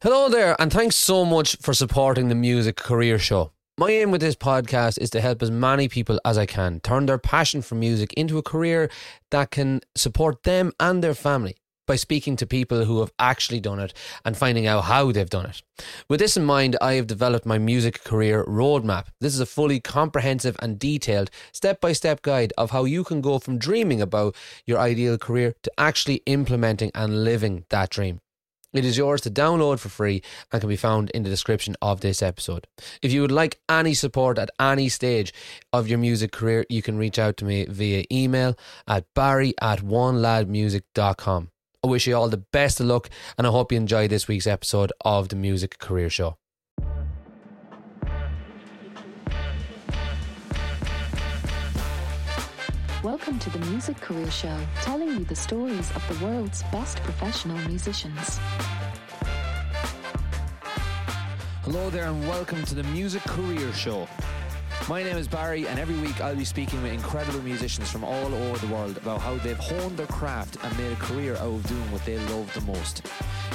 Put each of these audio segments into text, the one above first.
Hello there, and thanks so much for supporting the Music Career Show. My aim with this podcast is to help as many people as I can turn their passion for music into a career that can support them and their family by speaking to people who have actually done it and finding out how they've done it. With this in mind, I have developed my music career roadmap. This is a fully comprehensive and detailed step by step guide of how you can go from dreaming about your ideal career to actually implementing and living that dream. It is yours to download for free and can be found in the description of this episode. If you would like any support at any stage of your music career, you can reach out to me via email at barry at oneladmusic.com. I wish you all the best of luck and I hope you enjoy this week's episode of the Music Career Show. Welcome to the Music Career Show, telling you the stories of the world's best professional musicians. Hello there, and welcome to the Music Career Show. My name is Barry, and every week I'll be speaking with incredible musicians from all over the world about how they've honed their craft and made a career out of doing what they love the most.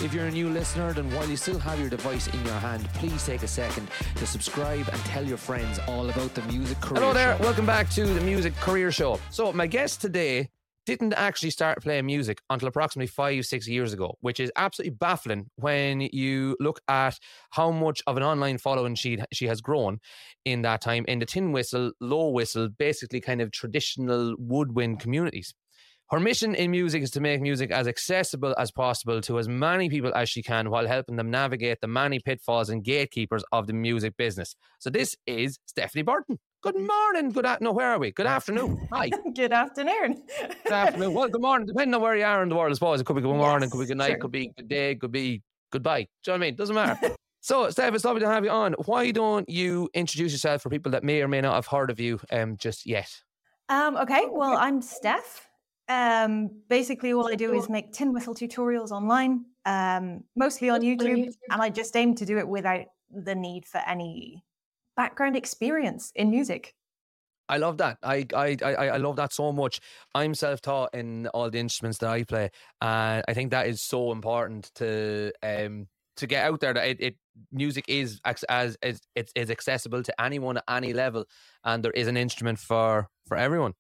If you're a new listener, then while you still have your device in your hand, please take a second to subscribe and tell your friends all about the Music Career Hello there, Show. welcome back to the Music Career Show. So, my guest today didn't actually start playing music until approximately five, six years ago, which is absolutely baffling when you look at how much of an online following she she has grown in that time in the tin whistle, low whistle, basically kind of traditional woodwind communities. Her mission in music is to make music as accessible as possible to as many people as she can while helping them navigate the many pitfalls and gatekeepers of the music business. So this is Stephanie Burton. Good morning. Good a- no, where are we? Good afternoon. Hi. good afternoon. good afternoon. Well, good morning. Depending on where you are in the world, I suppose it could be good morning, yes, could be good night, sure. could be good day, could be goodbye. Do you know what I mean? Doesn't matter. so, Steph, it's lovely to have you on. Why don't you introduce yourself for people that may or may not have heard of you um, just yet? Um, okay. Well, I'm Steph. Um, basically, all I do is make tin whistle tutorials online, um, mostly on YouTube, and I just aim to do it without the need for any background experience in music. I love that. I, I I I love that so much. I'm self-taught in all the instruments that I play, and I think that is so important to um to get out there that it, it music is as as is it's is accessible to anyone at any level, and there is an instrument for for everyone.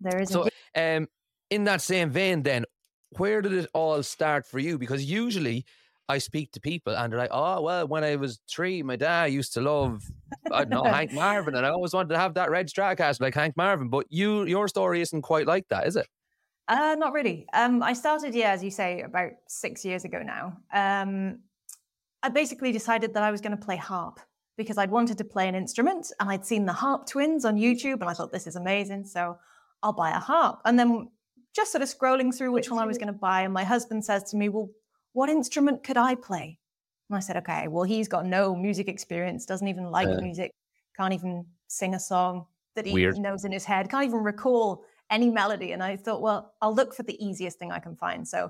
There is. So, um, in that same vein, then, where did it all start for you? Because usually I speak to people and they're like, oh, well, when I was three, my dad used to love, I don't know, Hank Marvin. And I always wanted to have that red Stratocaster like Hank Marvin. But you, your story isn't quite like that, is it? Uh, not really. Um, I started, yeah, as you say, about six years ago now. Um, I basically decided that I was going to play harp because I'd wanted to play an instrument and I'd seen the harp twins on YouTube and I thought, this is amazing. So I'll buy a harp. And then just sort of scrolling through which one I was going to buy. And my husband says to me, well, what instrument could I play? And I said, okay, well, he's got no music experience, doesn't even like uh, music, can't even sing a song that he weird. knows in his head, can't even recall any melody. And I thought, well, I'll look for the easiest thing I can find. So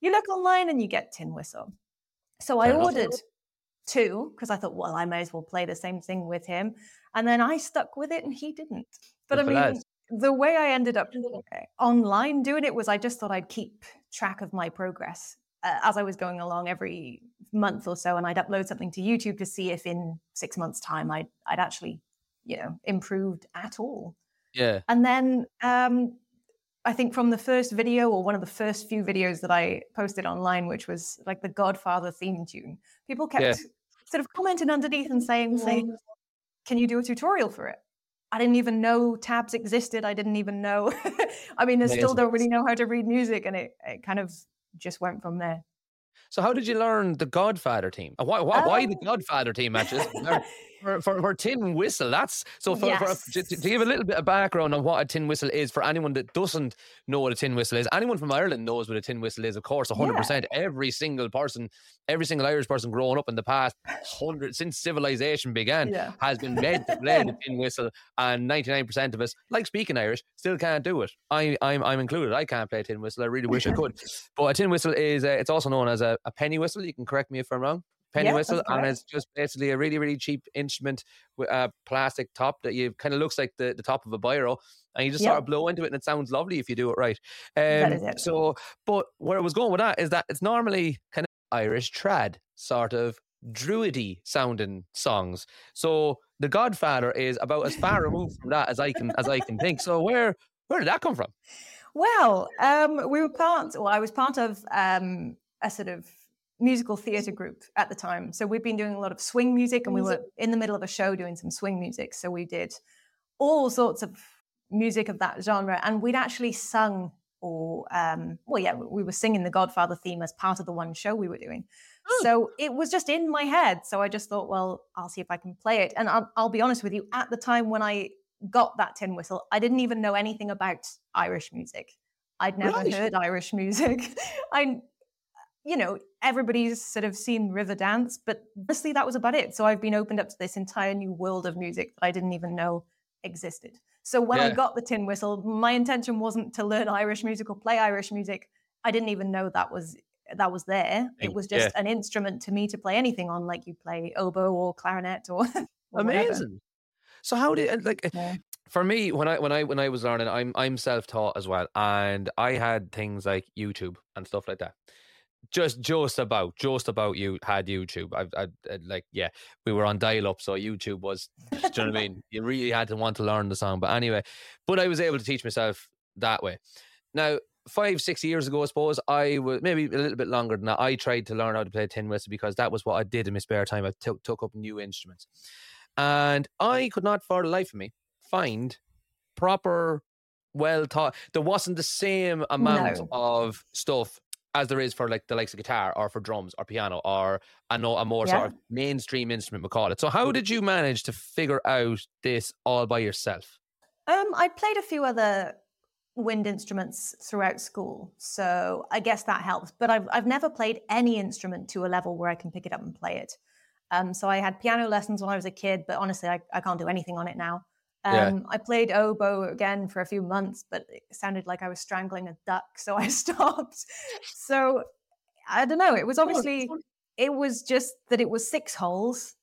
you look online and you get Tin Whistle. So I ordered two because I thought, well, I may as well play the same thing with him. And then I stuck with it and he didn't. But Good I mean, the way I ended up online doing it was I just thought I'd keep track of my progress uh, as I was going along every month or so, and I'd upload something to YouTube to see if in six months' time I'd I'd actually you know improved at all. Yeah. And then um, I think from the first video or one of the first few videos that I posted online, which was like the Godfather theme tune, people kept yeah. sort of commenting underneath and saying, saying, "Can you do a tutorial for it?" I didn't even know tabs existed. I didn't even know. I mean, I still don't really know how to read music, and it, it kind of just went from there. So, how did you learn the Godfather team? Why, why, um, why the um Godfather team matches? for, for, for tin whistle. That's so for, yes. for to, to, give a little bit of background on what a tin whistle is for anyone that doesn't know what a tin whistle is. Anyone from Ireland knows what a tin whistle is, of course, hundred yeah. percent. Every single person, every single Irish person growing up in the past hundred since civilization began yeah. has been made to play the tin whistle, and ninety nine percent of us, like speaking Irish, still can't do it. I I'm I'm included. I can't play a tin whistle. I really wish I could. But a tin whistle is uh, it's also known as a, a penny whistle. You can correct me if I'm wrong penny yeah, whistle, and it's just basically a really really cheap instrument with a plastic top that you kind of looks like the, the top of a biro, and you just yep. sort of blow into it, and it sounds lovely if you do it right. Um, it. So, but where I was going with that is that it's normally kind of Irish trad, sort of druidy sounding songs. So The Godfather is about as far removed from that as I can as I can think. So where where did that come from? Well, um, we were part. Well, I was part of um, a sort of musical theatre group at the time. So we've been doing a lot of swing music, and we were in the middle of a show doing some swing music. So we did all sorts of music of that genre, and we'd actually sung or um, well, yeah, we were singing the Godfather theme as part of the one show we were doing. Oh. So it was just in my head. So I just thought, well, I'll see if I can play it. And I'll, I'll be honest with you, at the time when I got that tin whistle, I didn't even know anything about Irish music. I'd never right. heard Irish music. I, you know, everybody's sort of seen Riverdance, but honestly, that was about it. So I've been opened up to this entire new world of music that I didn't even know existed. So when yeah. I got the tin whistle, my intention wasn't to learn Irish music or play Irish music. I didn't even know that was that was there. It was just yeah. an instrument to me to play anything on, like you play oboe or clarinet or. or Amazing. Whatever. So how did like eh, yeah. for me when I when I when I was learning, I'm I'm self taught as well, and I had things like YouTube and stuff like that just just about just about you had YouTube. I, I, I like yeah, we were on dial up, so YouTube was. do you know what I mean? You really had to want to learn the song, but anyway, but I was able to teach myself that way. Now, five six years ago, I suppose I was maybe a little bit longer than that. I tried to learn how to play tin whistle because that was what I did in my spare time. I took took up new instruments, and I could not, for the life of me, find proper well taught. There wasn't the same amount no. of stuff as there is for like the likes of guitar or for drums or piano or a, no, a more yeah. sort of mainstream instrument, we call it. So, how did you manage to figure out this all by yourself? Um, I played a few other wind instruments throughout school, so I guess that helps. But I've I've never played any instrument to a level where I can pick it up and play it. Um, so I had piano lessons when I was a kid, but honestly, I, I can't do anything on it now. Um, yeah. I played oboe again for a few months, but it sounded like I was strangling a duck, so I stopped. so I don't know. It was obviously it was just that it was six holes,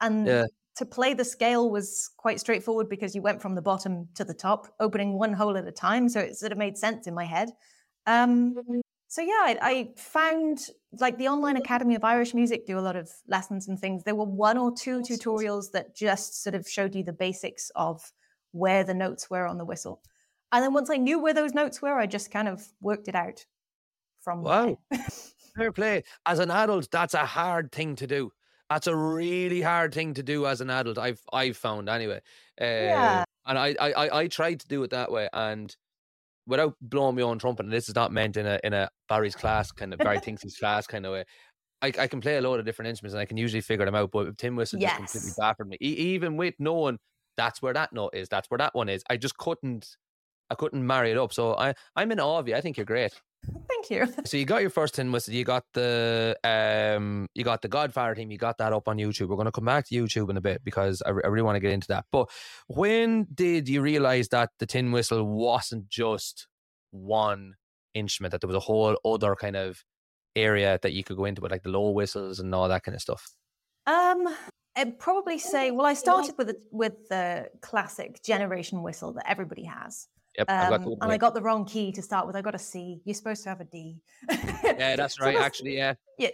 and yeah. to play the scale was quite straightforward because you went from the bottom to the top, opening one hole at a time. So it sort of made sense in my head. Um, mm-hmm so yeah, I, I, found like the online Academy of Irish Music do a lot of lessons and things. There were one or two tutorials that just sort of showed you the basics of where the notes were on the whistle. And then once I knew where those notes were, I just kind of worked it out from Wow. Fair play. As an adult, that's a hard thing to do. That's a really hard thing to do as an adult. I've I've found anyway. Uh, yeah. And I, I I tried to do it that way, and without blowing my own trumpet, and this is not meant in a in a Barry's class kind of Barry thinks he's class kind of way. I, I can play a lot of different instruments and I can usually figure them out, but tin whistle yes. just completely baffled me. E- even with knowing that's where that note is, that's where that one is, I just couldn't, I couldn't marry it up. So I, I'm in awe of you. I think you're great. Thank you. So you got your first tin whistle. You got the um, you got the Godfather team. You got that up on YouTube. We're going to come back to YouTube in a bit because I, I really want to get into that. But when did you realize that the tin whistle wasn't just one instrument? That there was a whole other kind of area that you could go into with, like the low whistles and all that kind of stuff. Um, I'd probably say. Well, I started with the, with the classic generation whistle that everybody has. Yep, um, and I got the wrong key to start with. I got a C. You're supposed to have a D. yeah, that's right. so that's, actually, yeah. Yeah,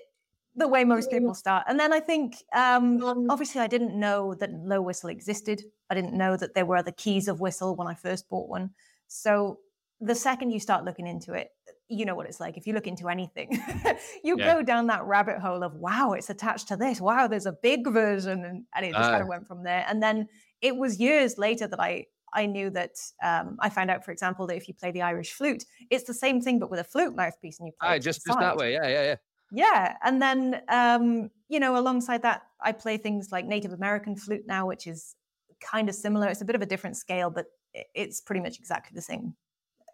the way most people start. And then I think, um, obviously, I didn't know that low whistle existed. I didn't know that there were other keys of whistle when I first bought one. So the second you start looking into it, you know what it's like. If you look into anything, you yeah. go down that rabbit hole of wow, it's attached to this. Wow, there's a big version, and, and it just uh, kind of went from there. And then it was years later that I I knew that um, I found out, for example, that if you play the Irish flute, it's the same thing but with a flute mouthpiece, and you play. Ah, just just that way, yeah, yeah, yeah. Yeah, and then um, you know, alongside that, I play things like Native American flute now, which is kind of similar. It's a bit of a different scale, but it's pretty much exactly the same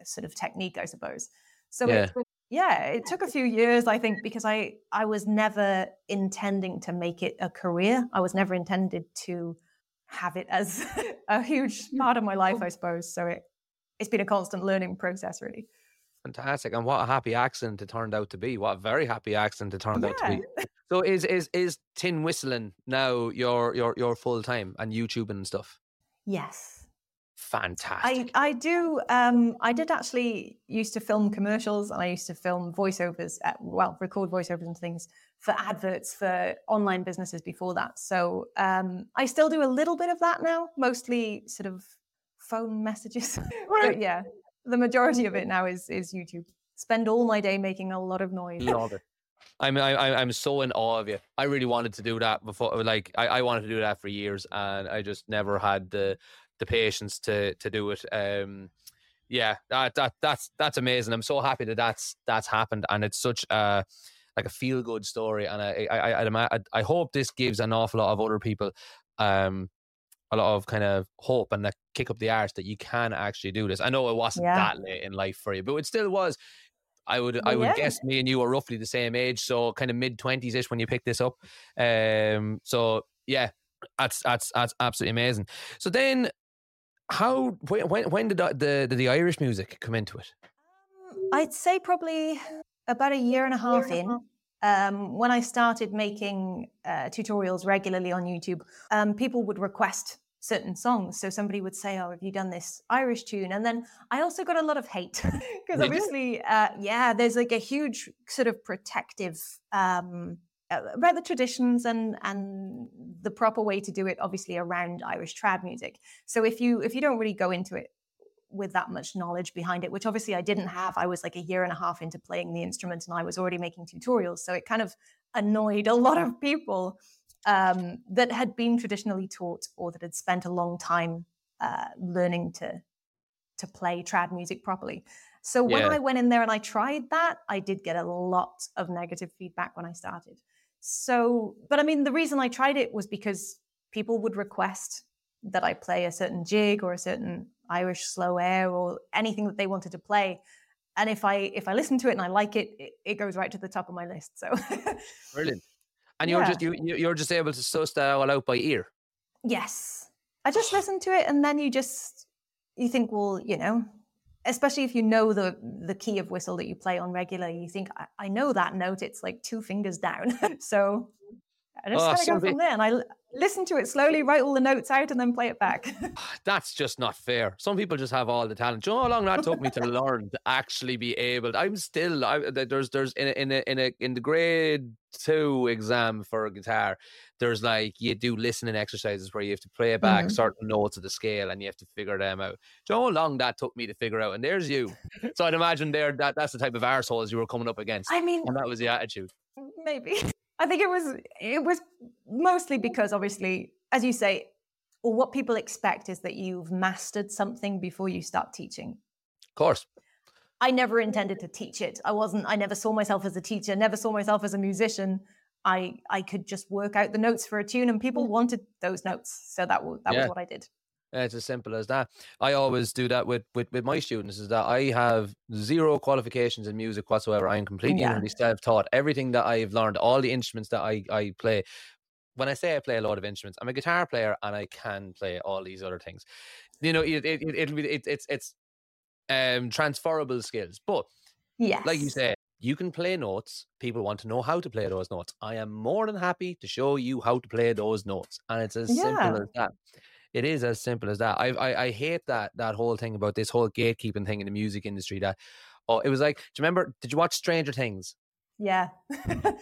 uh, sort of technique, I suppose. So yeah. It, yeah, it took a few years, I think, because I I was never intending to make it a career. I was never intended to have it as a huge part of my life, I suppose. So it it's been a constant learning process, really. Fantastic, and what a happy accident it turned out to be. What a very happy accident it turned yeah. out to be. So is is is tin whistling now your your your full time and YouTubing and stuff? Yes. Fantastic. I, I do. Um, I did actually used to film commercials and I used to film voiceovers, at, well, record voiceovers and things for adverts for online businesses before that. So um, I still do a little bit of that now, mostly sort of phone messages. Right. but yeah, the majority of it now is is YouTube. Spend all my day making a lot of noise. Love it. I'm I, I- I'm so in awe of you. I really wanted to do that before. Like I, I wanted to do that for years, and I just never had the the patience to to do it. Um, yeah, that that that's that's amazing. I'm so happy that that's that's happened, and it's such a like a feel good story. And I I I, I I hope this gives an awful lot of other people um a lot of kind of hope and that kick up the arse that you can actually do this. I know it wasn't Yeah. that late in life for you, but it still was. I would I would yeah. guess me and you are roughly the same age, so kind of mid twenties ish when you picked this up. Um, so yeah, that's that's that's absolutely amazing. So then, how when when, when did the, the the Irish music come into it? I'd say probably about a year and a half in. Um, when I started making uh, tutorials regularly on YouTube, um, people would request certain songs. So somebody would say, "Oh, have you done this Irish tune?" And then I also got a lot of hate because obviously, uh, yeah, there's like a huge sort of protective um, uh, about the traditions and and the proper way to do it. Obviously, around Irish trad music. So if you if you don't really go into it with that much knowledge behind it, which obviously I didn't have. I was like a year and a half into playing the instrument and I was already making tutorials. So it kind of annoyed a lot of people um, that had been traditionally taught or that had spent a long time uh, learning to to play trad music properly. So when Yeah. I went in there and I tried that, I did get a lot of negative feedback when I started. So, but I mean, the reason I tried it was because people would request that I play a certain jig or a certain Irish slow air or anything that they wanted to play. And if I if I listen to it and I like it, it, it goes right to the top of my list. So Brilliant. And you're Yeah. just you you- you're just able to suss that all out by ear. yes, I just listen to it and then you just you think, well, you know, especially if you know the the key of whistle that you play on regular, you think I, I know that note. It's like two fingers down. so I just Oh, kind of go from there and I listen to it slowly, write all the notes out, and then play it back. That's just not fair. Some people just have all the talent. Do you know how long that took me to learn to actually be able? I'm still. I, there's there's in a, in a, in a in the grade two exam for guitar. There's like you do listening exercises where you have to play back Mhm. certain notes of the scale and you have to figure them out. Do you know how long that took me to figure out? And there's you. So I'd imagine there that that's the type of arseholes you were coming up against, I mean, and that was the attitude. maybe i think it was it was mostly because obviously as you say or what people expect is that you've mastered something before you start teaching. Of course. i never intended to teach it. I wasn't i never saw myself as a teacher never saw myself as a musician. I i could just work out the notes for a tune and people mm. wanted those notes. So that was that Yeah. was what i did It's as simple as that. I always do that with, with, with my students is that I have zero qualifications in music whatsoever. I am completely Yeah. self-taught. Everything that I've learned, all the instruments that I, I play. When I say I play a lot of instruments, I'm a guitar player and I can play all these other things. You know, it, it, it, it'll be, it, it's, it's um, transferable skills. But yes like you say, you can play notes. People want to know how to play those notes. I am more than happy to show you how to play those notes, and it's as Yeah. simple as that. It is as simple as that. I, I I hate that that whole thing about this whole gatekeeping thing in the music industry. That oh, it was like, do you remember? Did you watch Stranger Things? yeah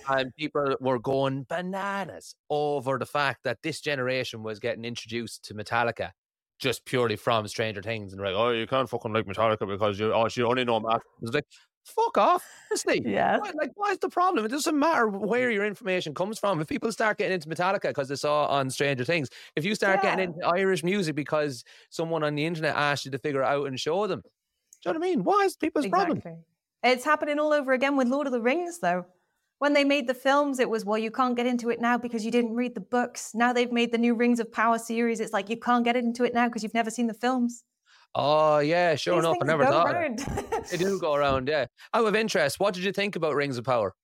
And people were going bananas over the fact that this generation was getting introduced to Metallica just purely from Stranger Things, and like, oh, you can't fucking like Metallica because you oh, you only know Matt. It's like, fuck off, honestly. yeah Like, Why- Like, what's the problem? It doesn't matter where your information comes from. If people start getting into Metallica because they saw on Stranger Things, if you start Yeah. getting into Irish music because someone on the internet asked you to figure it out and show them, do you know what I mean? Why is people's problem? Exactly. It's happening all over again with Lord of the Rings, though. When they made the films, it was, well, you can't get into it now because you didn't read the books. Now they've made the new Rings of Power series. It's like, you can't get into it now because you've never seen the films. Oh yeah, sure These enough. I never thought. of it. round. They do go around, yeah. Out of interest, what did you think about Rings of Power?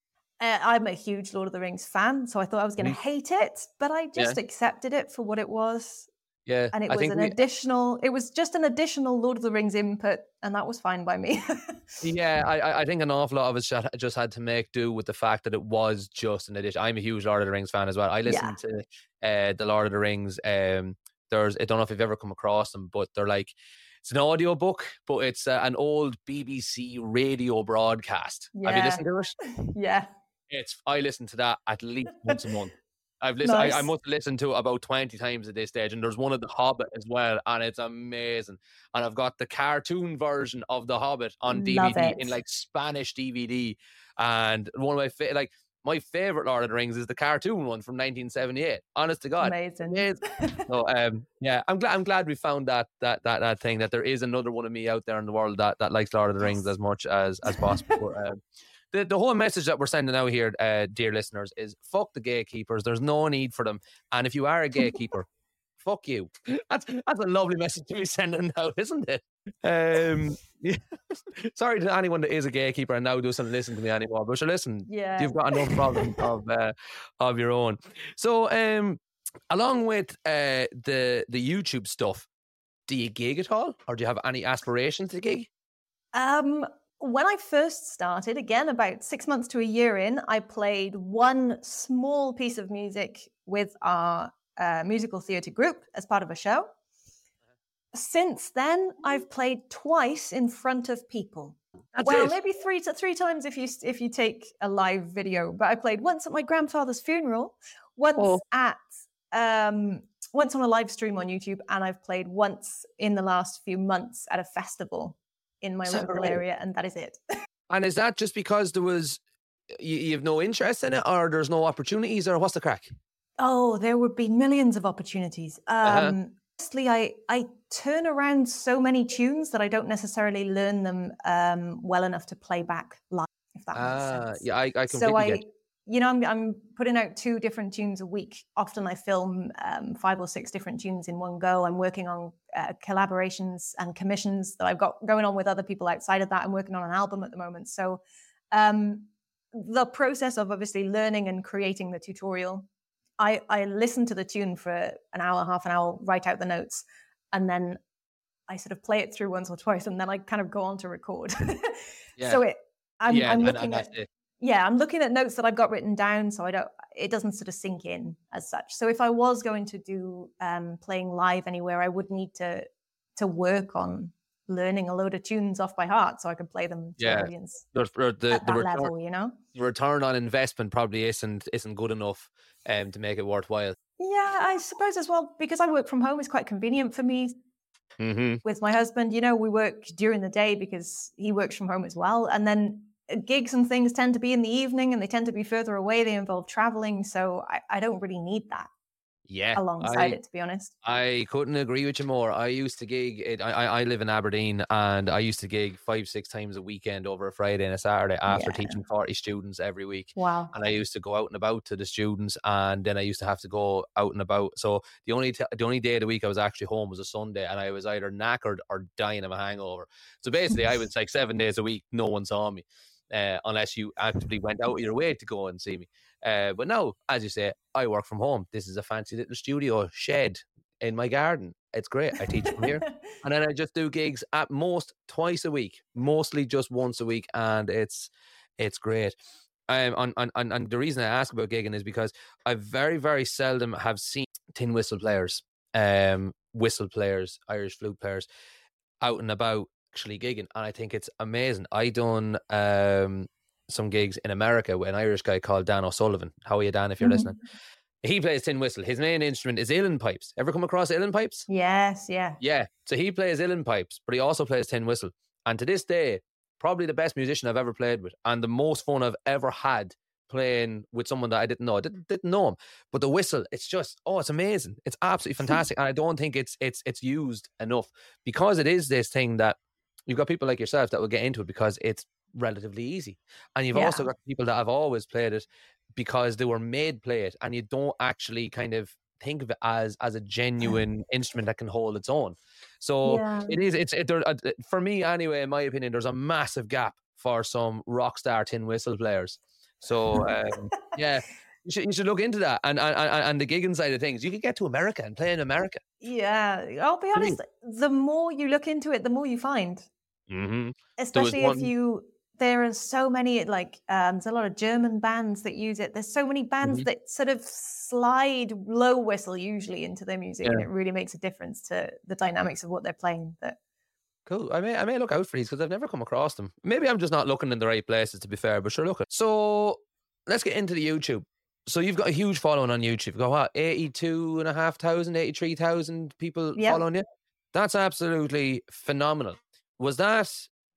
Uh, I'm a huge Lord of the Rings fan, so I thought I was going to Me- hate it, but I just accepted it for what it was. Yeah, And it I was an we, additional, it was just an additional Lord of the Rings input, and that was fine by me. Yeah, I, I- think an awful lot of us just had to make do with the fact that it was just an addition. I'm a huge Lord of the Rings fan as well. I listen to uh, the Lord of the Rings. Um, there's I don't know if you've ever come across them, but they're like it's an audio book, but it's uh, an old BBC radio broadcast. Have you listened to it? yeah. It's I listen to that at least once a month. I've listened. Nice. I, I must listen to it about twenty times at this stage, and there's one of the Hobbit as well, and it's amazing. And I've got the cartoon version of the Hobbit on Love DVD in like Spanish DVD, and one of my fa- like my favorite Lord of the Rings is the cartoon one from 1978. Honest to God, Amazing. amazing. So um, yeah, I'm glad I'm glad we found that that that that thing that there is another one of me out there in the world that that likes Lord of the Rings as much as as possible. um, the the whole message that we're sending out here, uh, dear listeners, is fuck the gatekeepers. There's no need for them, and if you are a gatekeeper. Fuck you. That's that's a lovely message to be sending out, isn't it? Um, yeah. Sorry to anyone that is a gatekeeper and now doesn't listen to me anymore. But sure, listen, yeah. you've got enough problems of uh, of your own. So, um, along with uh, the the YouTube stuff, do you gig at all, or do you have any aspirations to gig? Um, when I first started, again, about six months to a year in, I played one small piece of music with our uh, musical theatre group as part of a show. Since then, I've played twice in front of people. That's well, it. maybe three to three times if you if you take a live video. But I played once at my grandfather's funeral, once Oh. at um, once on a live stream on YouTube, and I've played once in the last few months at a festival in my local area, and that is it. And is that just because there was you, you have no interest in it, or there's no opportunities, or what's the crack? oh, there would be millions of opportunities. Uh-huh. Um, Honestly, I I turn around so many tunes that I don't necessarily learn them um, well enough to play back live. If that makes Ah, sense. yeah, I, I so I, get. you know, I'm, I'm putting out two different tunes a week. Often I film um, five or six different tunes in one go. I'm working on uh, collaborations and commissions that I've got going on with other people outside of that. I'm working on an album at the moment. So um, the process of obviously learning and creating the tutorial, I, I listen to the tune for an hour, half an hour, write out the notes, and then I sort of play it through once or twice, and then I kind of go on to record. Yeah. So it, I'm, yeah, I'm looking at it. yeah i'm looking at notes that i've got written down so i don't it doesn't sort of sink in as such so if i was going to do um, playing live anywhere i would need to to work on learning a load of tunes off by heart so i could play them to Yeah. the audience The, the, the, at the that return, level you know the return on investment probably isn't isn't good enough um, to make it worthwhile. Yeah i suppose as well because i work from home it's quite convenient for me Mm-hmm. with my husband you know we work during the day because he works from home as well and then uh, gigs and things tend to be in the evening and they tend to be further away they involve traveling so i, I don't really need that Yeah, alongside I, it to be honest I couldn't agree with you more. I used to gig. It, I I live in Aberdeen, and I used to gig five six times a weekend over a Friday and a Saturday after Yeah. teaching forty students every week. wow And I used to go out and about to the students, and then I used to have to go out and about. So the only t- the only day of the week I was actually home was a Sunday, and I was either knackered or dying of a hangover. So basically, I was like seven days a week. No one saw me, uh, unless you actively went out of your way to go and see me. Uh, but now, as you say, I work from home. This is a fancy little studio shed in my garden. It's great. I teach from here. and then I just do gigs at most twice a week, mostly just once a week, and it's it's great. Um, and, and, and, and the reason I ask about gigging is because I very very seldom have seen tin whistle players, um, whistle players, Irish flute players, out and about actually gigging, and I think it's amazing. I done um some gigs in America with an Irish guy called Dan O'Sullivan. How are you, Dan? If you're Mhm. listening, he plays tin whistle. His main instrument is uilleann pipes. Ever come across uilleann pipes? Yes, yeah. Yeah. So he plays uilleann pipes, but he also plays tin whistle. And to this day, probably the best musician I've ever played with, and the most fun I've ever had playing with someone that I didn't know. I didn't, didn't know him, but the whistle, it's just oh, it's amazing. It's absolutely fantastic, and I don't think it's it's it's used enough because it is this thing that you've got people like yourself that will get into it because it's relatively easy, and you've also got people that have always played it because they were made play it, and you don't actually kind of think of it as as a genuine instrument that can hold its own. So yeah. it is. It's it, there, uh, for me anyway. In my opinion, there's a massive gap for some rock star tin whistle players. So um, yeah, you should you should look into that and and and and the gigging side of things. You could get to America and play in America. Yeah, I'll be honest. The more you look into it, the more you find. Mm-hmm. Especially one- if you, there are so many like um, there's a lot of German bands that use it. There's so many bands Mhm. that sort of slide low whistle usually into their music, and it really makes a difference to the dynamics of what they're playing. That Cool. I may I may look out for these because I've never come across them. Maybe I'm just not looking in the right places to be fair, but sure, look. So let's get into the YouTube. So you've got a huge following on YouTube. You've got what, 82 and a half thousand, 83,000 people Yep. following you? That's absolutely phenomenal. Was that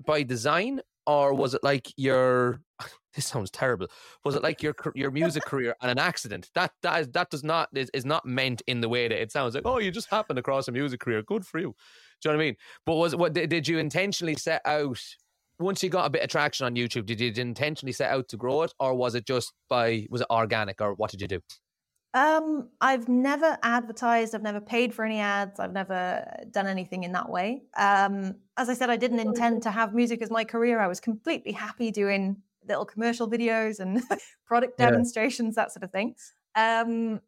by design or was it like your this sounds terrible. Was it like your your music career and an accident? That that is that does not is, is not meant in the way that it sounds like, oh, you just happened across a music career. Good for you. Do you know what I mean? But was what did, did you intentionally set out once you got a bit of traction on YouTube, did you intentionally set out to grow it, or was it just by was it organic, or what did you do? Um, I've never advertised. I've never paid for any ads. I've never done anything in that way. Um, as I said, I didn't intend to have music as my career. I was completely happy doing little commercial videos and product Yeah. demonstrations, that sort of thing. Um,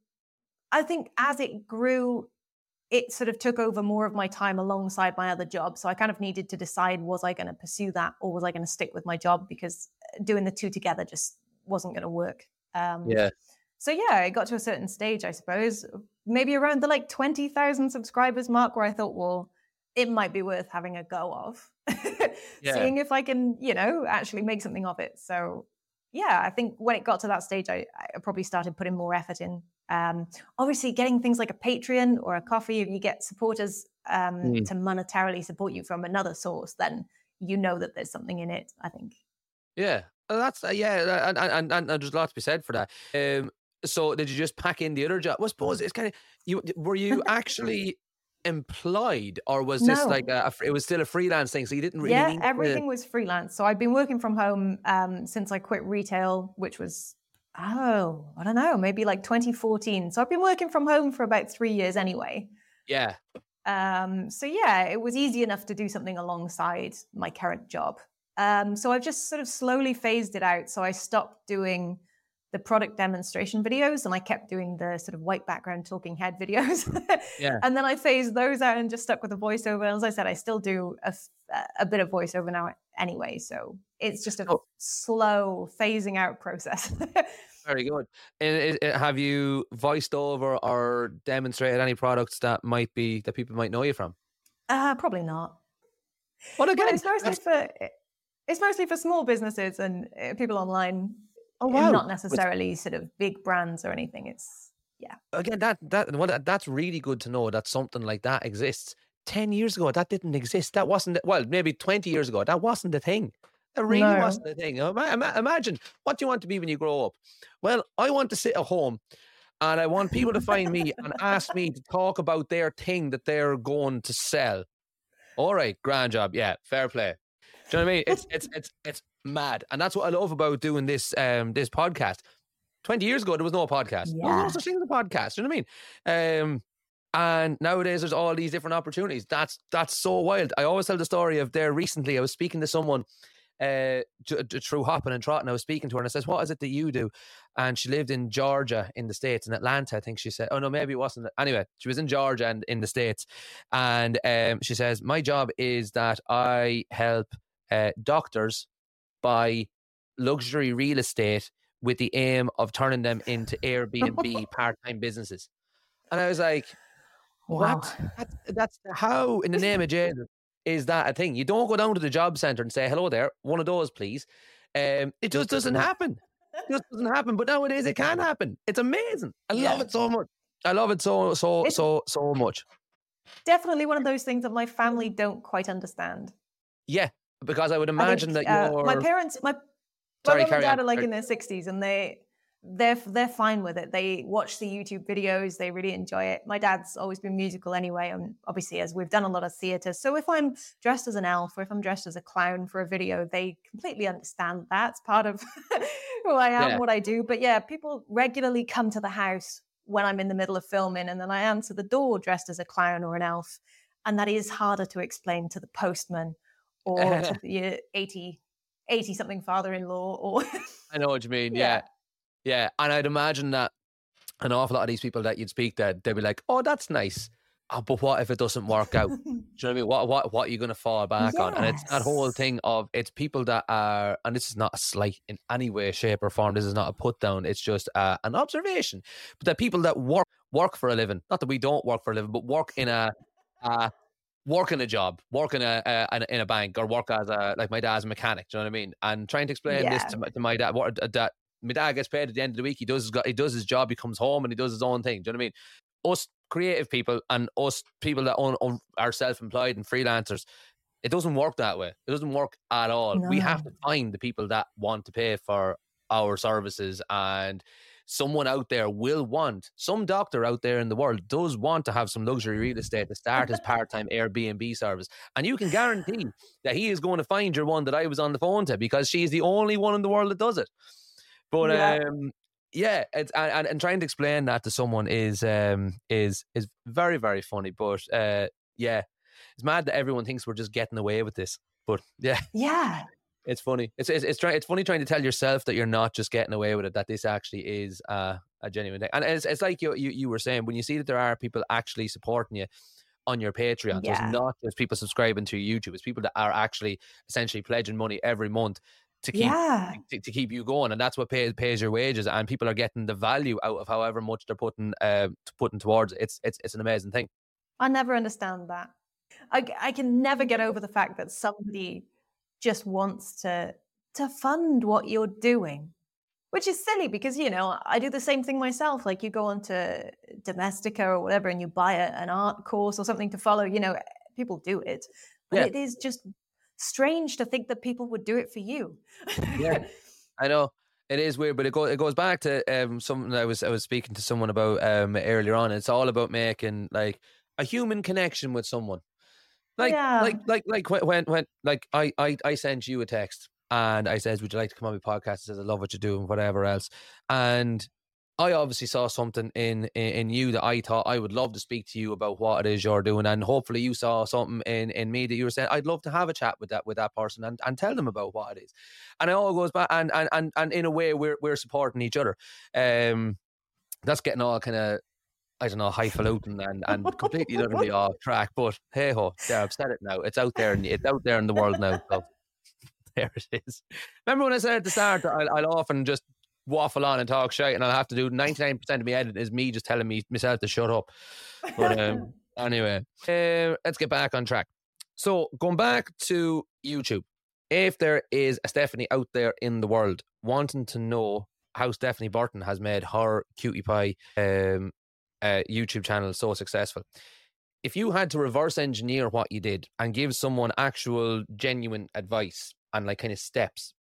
I think as it grew, it sort of took over more of my time alongside my other job. So I kind of needed to decide was I going to pursue that or was I going to stick with my job because uh, doing the two together just wasn't going to work. Um, Yeah, so yeah, it got to a certain stage, I suppose, maybe around the like twenty thousand subscribers mark, where I thought, well, it might be worth having a go of, Yeah. seeing if I can, you know, actually make something of it. So yeah, I think when it got to that stage, I, I probably started putting more effort in. Um, obviously, getting things like a Patreon or a Ko-fi, if you get supporters um, Mm. to monetarily support you from another source, then you know that there's something in it. I think. yeah. Uh, That's uh, yeah, and, and and and there's a lot to be said for that. Um, so did you just pack in the other job? I suppose it's kind of you. Were you actually employed, or was this No. like a, a it was still a freelance thing? So you didn't really yeah, need to- everything was freelance. So I've been working from home um, since I quit retail, which was oh, I don't know, maybe like 2014. So I've been working from home for about three years anyway. yeah, Um, so yeah, it was easy enough to do something alongside my current job. Um, so I've just sort of slowly phased it out. So I stopped doing the product demonstration videos and I kept doing the sort of white background talking head videos. Yeah. And then I phased those out and just stuck with the voiceover. As I said, I still do a, a bit of voiceover now anyway. So it's just a Oh. slow phasing out process. Very good. And have you voiced over or demonstrated any products that might be that people might know you from? uh, probably not. Well, Well, again, it's mostly for it's mostly for small businesses and uh, people online. Oh, wow. Not necessarily sort of big brands or anything. It's yeah. again that that well, that- that's really good to know that something like that exists. Ten years ago, that didn't exist. That wasn't well, maybe twenty years ago, that wasn't the thing. That really No. wasn't the thing. Ima- ima- Imagine what do you want to be when you grow up? Well, I want to sit at home. And I want people to find me and ask me to talk about their thing that they're going to sell. All right, grand job. Yeah, fair play. Do you know what I mean? It's it's it's it's mad, and that's what I love about doing this um this podcast. Twenty years ago, there was no podcast. There was no such thing as a podcast. You know what I mean? Um, and nowadays there's all these different opportunities. That's that's so wild. I always tell the story of there recently. I was speaking to someone uh j- j- through hopping and trotting. I was speaking to her and I says, "What is it that you do?" And she lived in Georgia in the states, in Atlanta, I think she said. Oh no, maybe it wasn't. Anyway, she was in Georgia and in the states, and um, she says, "My job is that I help uh, doctors buy luxury real estate with the aim of turning them into Airbnb part-time businesses." And I was like, wow. what? That's, that's how, in the name of Jesus, is that a thing? You don't go down to the job center and say, hello there, one of those, please. Um, it just doesn't happen. It just doesn't happen. But nowadays it can happen. It's amazing. I love it so much. I love it so, so, so, so much. Definitely one of those things that my family don't quite understand. Yeah. Because I would I think, imagine that uh, you're. my parents, my, Sorry, my carry and dad on, are like in their sixties, and they they're they're fine with it. They watch the YouTube videos, they really enjoy it. My dad's always been musical anyway, and obviously, as we've done a lot of theatre, so if I'm dressed as an elf or if I'm dressed as a clown for a video, they completely understand that's part of who I am, Yeah. what I do. But yeah, people regularly come to the house when I'm in the middle of filming, and then I answer the door dressed as a clown or an elf, and that is harder to explain to the postman or the 80 80 something father-in-law or I know what you mean. Yeah. Yeah. yeah. And I'd imagine that an awful lot of these people that you'd speak to, they'd be like, oh, that's nice. Oh, but what if it doesn't work out? Do you know what I mean? What what what are you going to fall back on? And it's that whole thing of it's people that are, and this is not a slight in any way, shape, or form. This is not a put down. It's just uh, an observation. But that people that work work for a living, not that we don't work for a living, but work in a uh, work in a job, work in a, in a in a bank, or work as a like my dad's a mechanic. Do you know what I mean? And trying to explain this to my, to my dad, what uh, that my dad gets paid at the end of the week. He does his he does his job. He comes home and he does his own thing. Do you know what I mean? Us creative people and us people that own, own are self employed and freelancers. It doesn't work that way. It doesn't work at all. We have to find the people that want to pay for our services and someone out there will want some doctor out there in the world does want to have some luxury real estate to start his part-time Airbnb service and you can guarantee that he is going to find your one that I was on the phone to because she's the only one in the world that does it. But yeah. um yeah it's and, and trying to explain that to someone is um is is very very funny but uh yeah it's mad that everyone thinks we're just getting away with this but yeah. Yeah it's funny. It's it's it's, try, it's funny trying to tell yourself that you're not just getting away with it. That this actually is uh, a genuine thing. And it's it's like you, you you were saying when you see that there are people actually supporting you on your Patreon. Yeah. It's not just people subscribing to YouTube. It's people that are actually essentially pledging money every month to keep yeah. to, to, keep you going, and that's what pays pays your wages. And people are getting the value out of however much they're putting uh, putting towards it. It's it's it's an amazing thing. I never understand that. I I can never get over the fact that somebody just wants to to fund what you're doing which is silly because you know i do the same thing myself like you go onto domestika or whatever and you buy a, an art course or something to follow you know people do it but yeah. it is just strange to think that people would do it for you yeah i know it is weird but it, goes it goes back to um, something i was i was speaking to someone about um, earlier on it's all about making like a human connection with someone like, yeah. like, like, like when, when, like I, I, I sent you a text and I says, "Would you like to come on my podcast?" I says, "I love what you do and whatever else." And I obviously saw something in, in, in you that I thought I would love to speak to you about what it is you're doing, and hopefully you saw something in, in me that you were saying I'd love to have a chat with that with that person and, and tell them about what it is. And it all goes back, and and and, and in a way we're we're supporting each other. Um, that's getting all kind of I don't know, highfalutin and, and completely utterly off track. But hey ho, yeah, I've said it now. It's out there and it's out there in the world now. So there it is. Remember when I said at the start I'll, I'll often just waffle on and talk shit and I'll have to do 99% of my edit is me just telling me myself to shut up. But um, anyway, uh, let's get back on track. So going back to YouTube, if there is a Stephanie out there in the world wanting to know how Stephanie Burton has made her cutie pie um, uh, YouTube channel so successful. If you had to reverse engineer what you did and give someone actual, genuine advice and like kind of steps,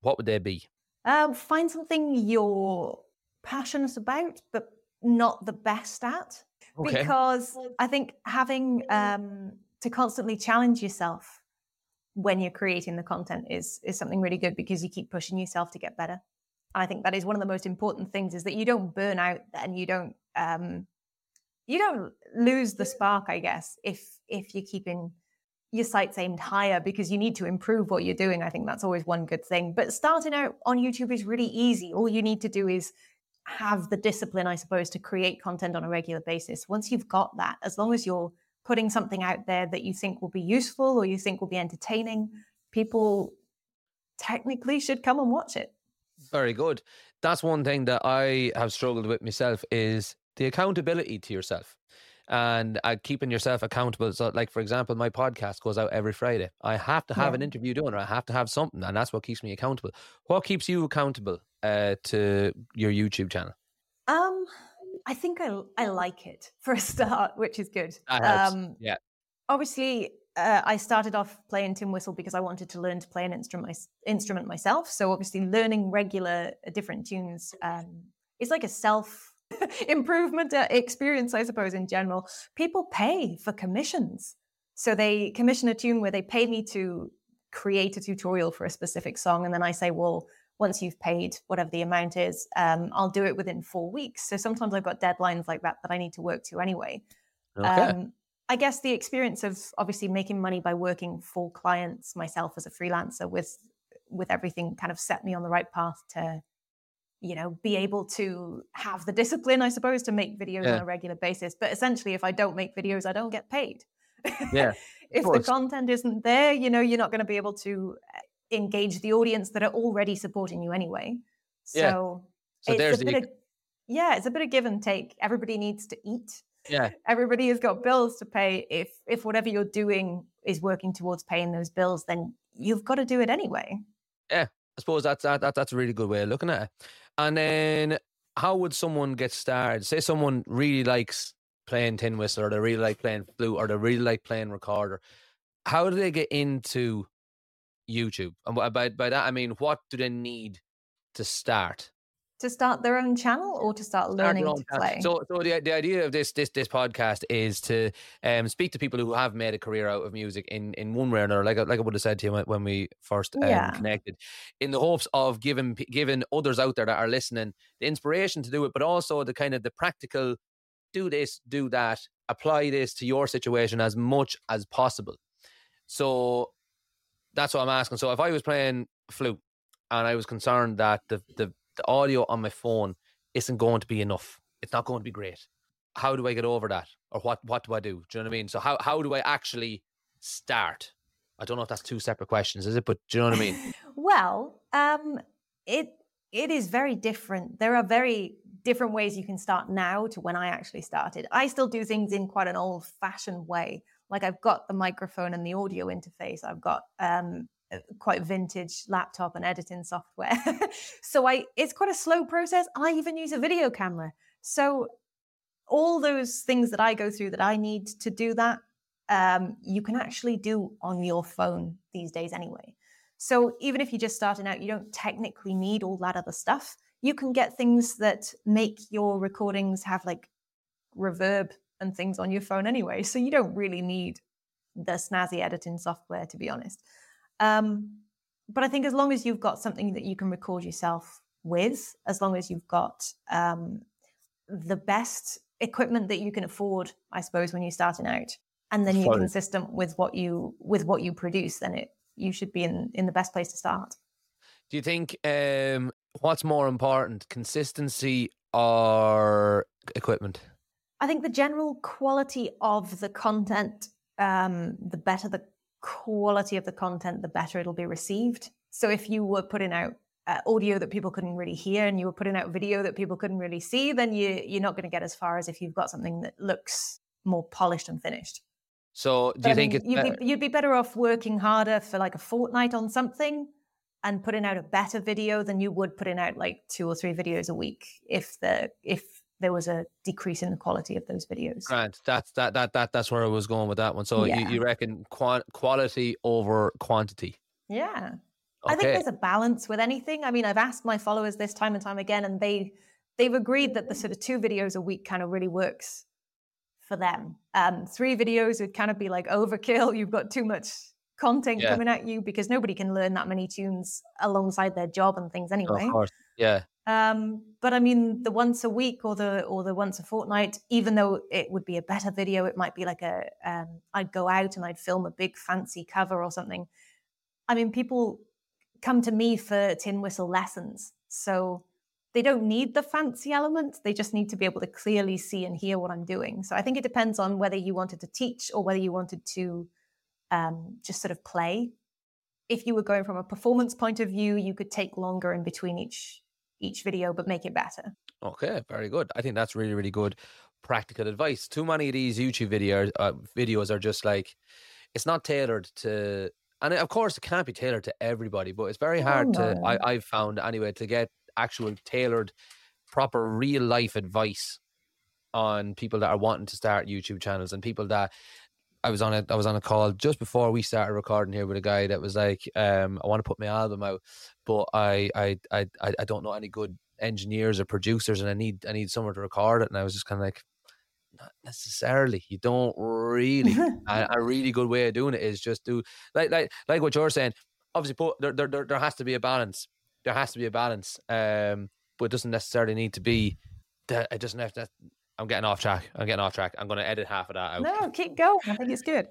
what would they be? Um, find something you're passionate about, but not the best at. Okay. Because I think having um, to constantly challenge yourself when you're creating the content is is something really good because you keep pushing yourself to get better. I think that is one of the most important things is that you don't burn out and you don't um, you don't lose the spark, I guess, if if you're keeping your sights aimed higher because you need to improve what you're doing. I think that's always one good thing. But starting out on YouTube is really easy. All you need to do is have the discipline, I suppose, to create content on a regular basis. Once you've got that, as long as you're putting something out there that you think will be useful or you think will be entertaining, people technically should come and watch it. Very good. That's one thing that I have struggled with myself is the accountability to yourself and uh, keeping yourself accountable. So, like for example, my podcast goes out every Friday. I have to have yeah. an interview done, or I have to have something, and that's what keeps me accountable. What keeps you accountable uh, to your YouTube channel? Um, I think I I like it for a start, which is good. Um, yeah. Obviously, uh, I started off playing tin whistle because I wanted to learn to play an instrument instrument myself. So obviously, learning regular uh, different tunes um, is like a self improvement uh, experience, I suppose, in general. People pay for commissions. So they commission a tune where they pay me to create a tutorial for a specific song. And then I say, well, once you've paid whatever the amount is, um, I'll do it within four weeks. So sometimes I've got deadlines like that that I need to work to anyway. Okay. Um, I guess the experience of obviously making money by working for clients myself as a freelancer with with everything kind of set me on the right path to you know, be able to have the discipline, I suppose, to make videos yeah. on a regular basis. But essentially, if I don't make videos, I don't get paid. Yeah. if the content isn't there, you know, you're not going to be able to uh, engage the audience that are already supporting you anyway. So, yeah. so there's a bit the... of, yeah, it's a bit of give and take. Everybody needs to eat. Yeah. Everybody has got bills to pay. If if whatever you're doing is working towards paying those bills, then you've got to do it anyway. Yeah, I suppose that's that, that that's a really good way of looking at it. And then how would someone get started? Say someone really likes playing tin whistle or they really like playing flute or they really like playing recorder. How do they get into YouTube? And by by that I mean what do they need to start? To start their own channel or to start learning to play? So, so the, the idea of this this this podcast is to um, speak to people who have made a career out of music in, in one way or another. Like like I would have said to you when, we first um, yeah. connected, in the hopes of giving giving others out there that are listening the inspiration to do it, but also the kind of the practical do this, do that, apply this to your situation as much as possible. So that's what I'm asking. So if I was playing flute and I was concerned that the the the audio on my phone isn't going to be enough. It's not going to be great. How do I get over that? Or what what do I do? Do you know what I mean? So how how do I actually start? I don't know if that's two separate questions, is it? But do you know what I mean? well, um, it it is very different. There are very different ways you can start now to when I actually started. I still do things in quite an old fashioned way. Like I've got the microphone and the audio interface. I've got um, quite vintage laptop and editing software. so I it's quite a slow process. I even use a video camera. So all those things that I go through that I need to do that, um, you can actually do on your phone these days anyway. So even if you're just starting out, you don't technically need all that other stuff. You can get things that make your recordings have like reverb and things on your phone anyway. So you don't really need the snazzy editing software, to be honest. Um, but I think as long as you've got something that you can record yourself with, as long as you've got um, the best equipment that you can afford, I suppose, when you're starting out, and then you're consistent with what you with what you produce, then it you should be in in the best place to start. Do you think um, what's more important, consistency or equipment? I think the general quality of the content, um, the better the quality of the content, the better it'll be received. So if you were putting out uh, audio that people couldn't really hear and you were putting out video that people couldn't really see, then you you're not going to get as far as if you've got something that looks more polished and finished. So do but you I think you'd be, you'd be better off working harder for like a fortnight on something and putting out a better video than you would putting out like two or three videos a week if the if there was a decrease in the quality of those videos. Grant, that's that that that that's where I was going with that one. So yeah. you, you reckon quality over quantity? Yeah. Okay. I think there's a balance with anything. I mean, I've asked my followers this time and time again, and they they've agreed that the sort of two videos a week kind of really works for them. Um, three videos would kind of be like overkill. You've got too much content yeah. coming at you because nobody can learn that many tunes alongside their job and things anyway. Of course. Yeah. Um, but I mean, the once a week or the or the once a fortnight, even though it would be a better video, it might be like a um, I'd go out and I'd film a big fancy cover or something. I mean, people come to me for tin whistle lessons, so they don't need the fancy element. They just need to be able to clearly see and hear what I'm doing. So I think it depends on whether you wanted to teach or whether you wanted to um, just sort of play. If you were going from a performance point of view, you could take longer in between each each video, but make it better. Okay, very good. I think that's really, really good practical advice. Too many of these YouTube videos uh, videos are just like it's not tailored to, and of course it can't be tailored to everybody. But it's very hard oh, to. I, I've found anyway to get actual tailored, proper real life advice on people that are wanting to start YouTube channels and people that I was on a I was on a call just before we started recording here with a guy that was like, um, I want to put my album out, but I I I I don't know any good engineers or producers, and I need I need somewhere to record it. And I was just kind of like, not necessarily. You don't really. a, a, really good way of doing it is just do like like like what you're saying. Obviously, put, there, there there has to be a balance. There has to be a balance. Um, but it doesn't necessarily need to be. That it doesn't have to. I'm getting off track. I'm getting off track. I'm going to edit half of that out. No, keep going. I think it's good.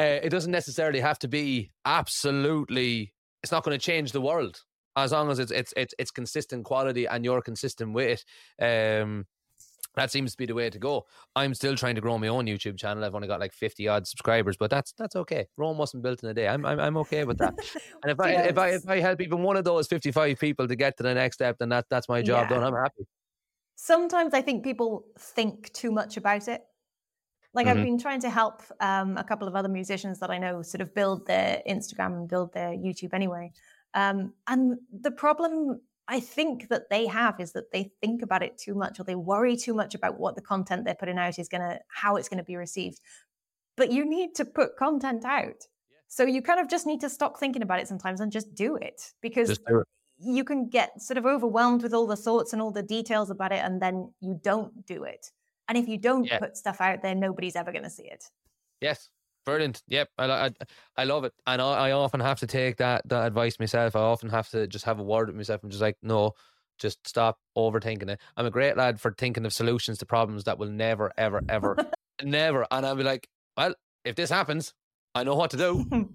Uh, it doesn't necessarily have to be absolutely. It's not going to change the world as long as it's it's it's, it's consistent quality and you're consistent with it. Um, that seems to be the way to go. I'm still trying to grow my own YouTube channel. I've only got like 50 odd subscribers, but that's that's okay. Rome wasn't built in a day. I'm I'm, I'm okay with that. and if I if I if I help even one of those 55 people to get to the next step, then that that's my job yeah. done. I'm happy. Sometimes I think people think too much about it. Like mm-hmm. I've been trying to help um, a couple of other musicians that I know sort of build their Instagram and build their YouTube anyway. Um, and the problem I think that they have is that they think about it too much or they worry too much about what the content they're putting out is going to, how it's going to be received. But you need to put content out. So you kind of just need to stop thinking about it sometimes and just do it because do it. you can get sort of overwhelmed with all the thoughts and all the details about it and then you don't do it. And if you don't Yeah. put stuff out there, nobody's ever going to see it. Yes. Brilliant. Yep. I, I, I love it. And I, I often have to take that, that advice myself. I often have to just have a word with myself and just like, no, just stop overthinking it. I'm a great lad for thinking of solutions to problems that will never, ever, ever, never. And I'll be like, well, if this happens, I know what to do.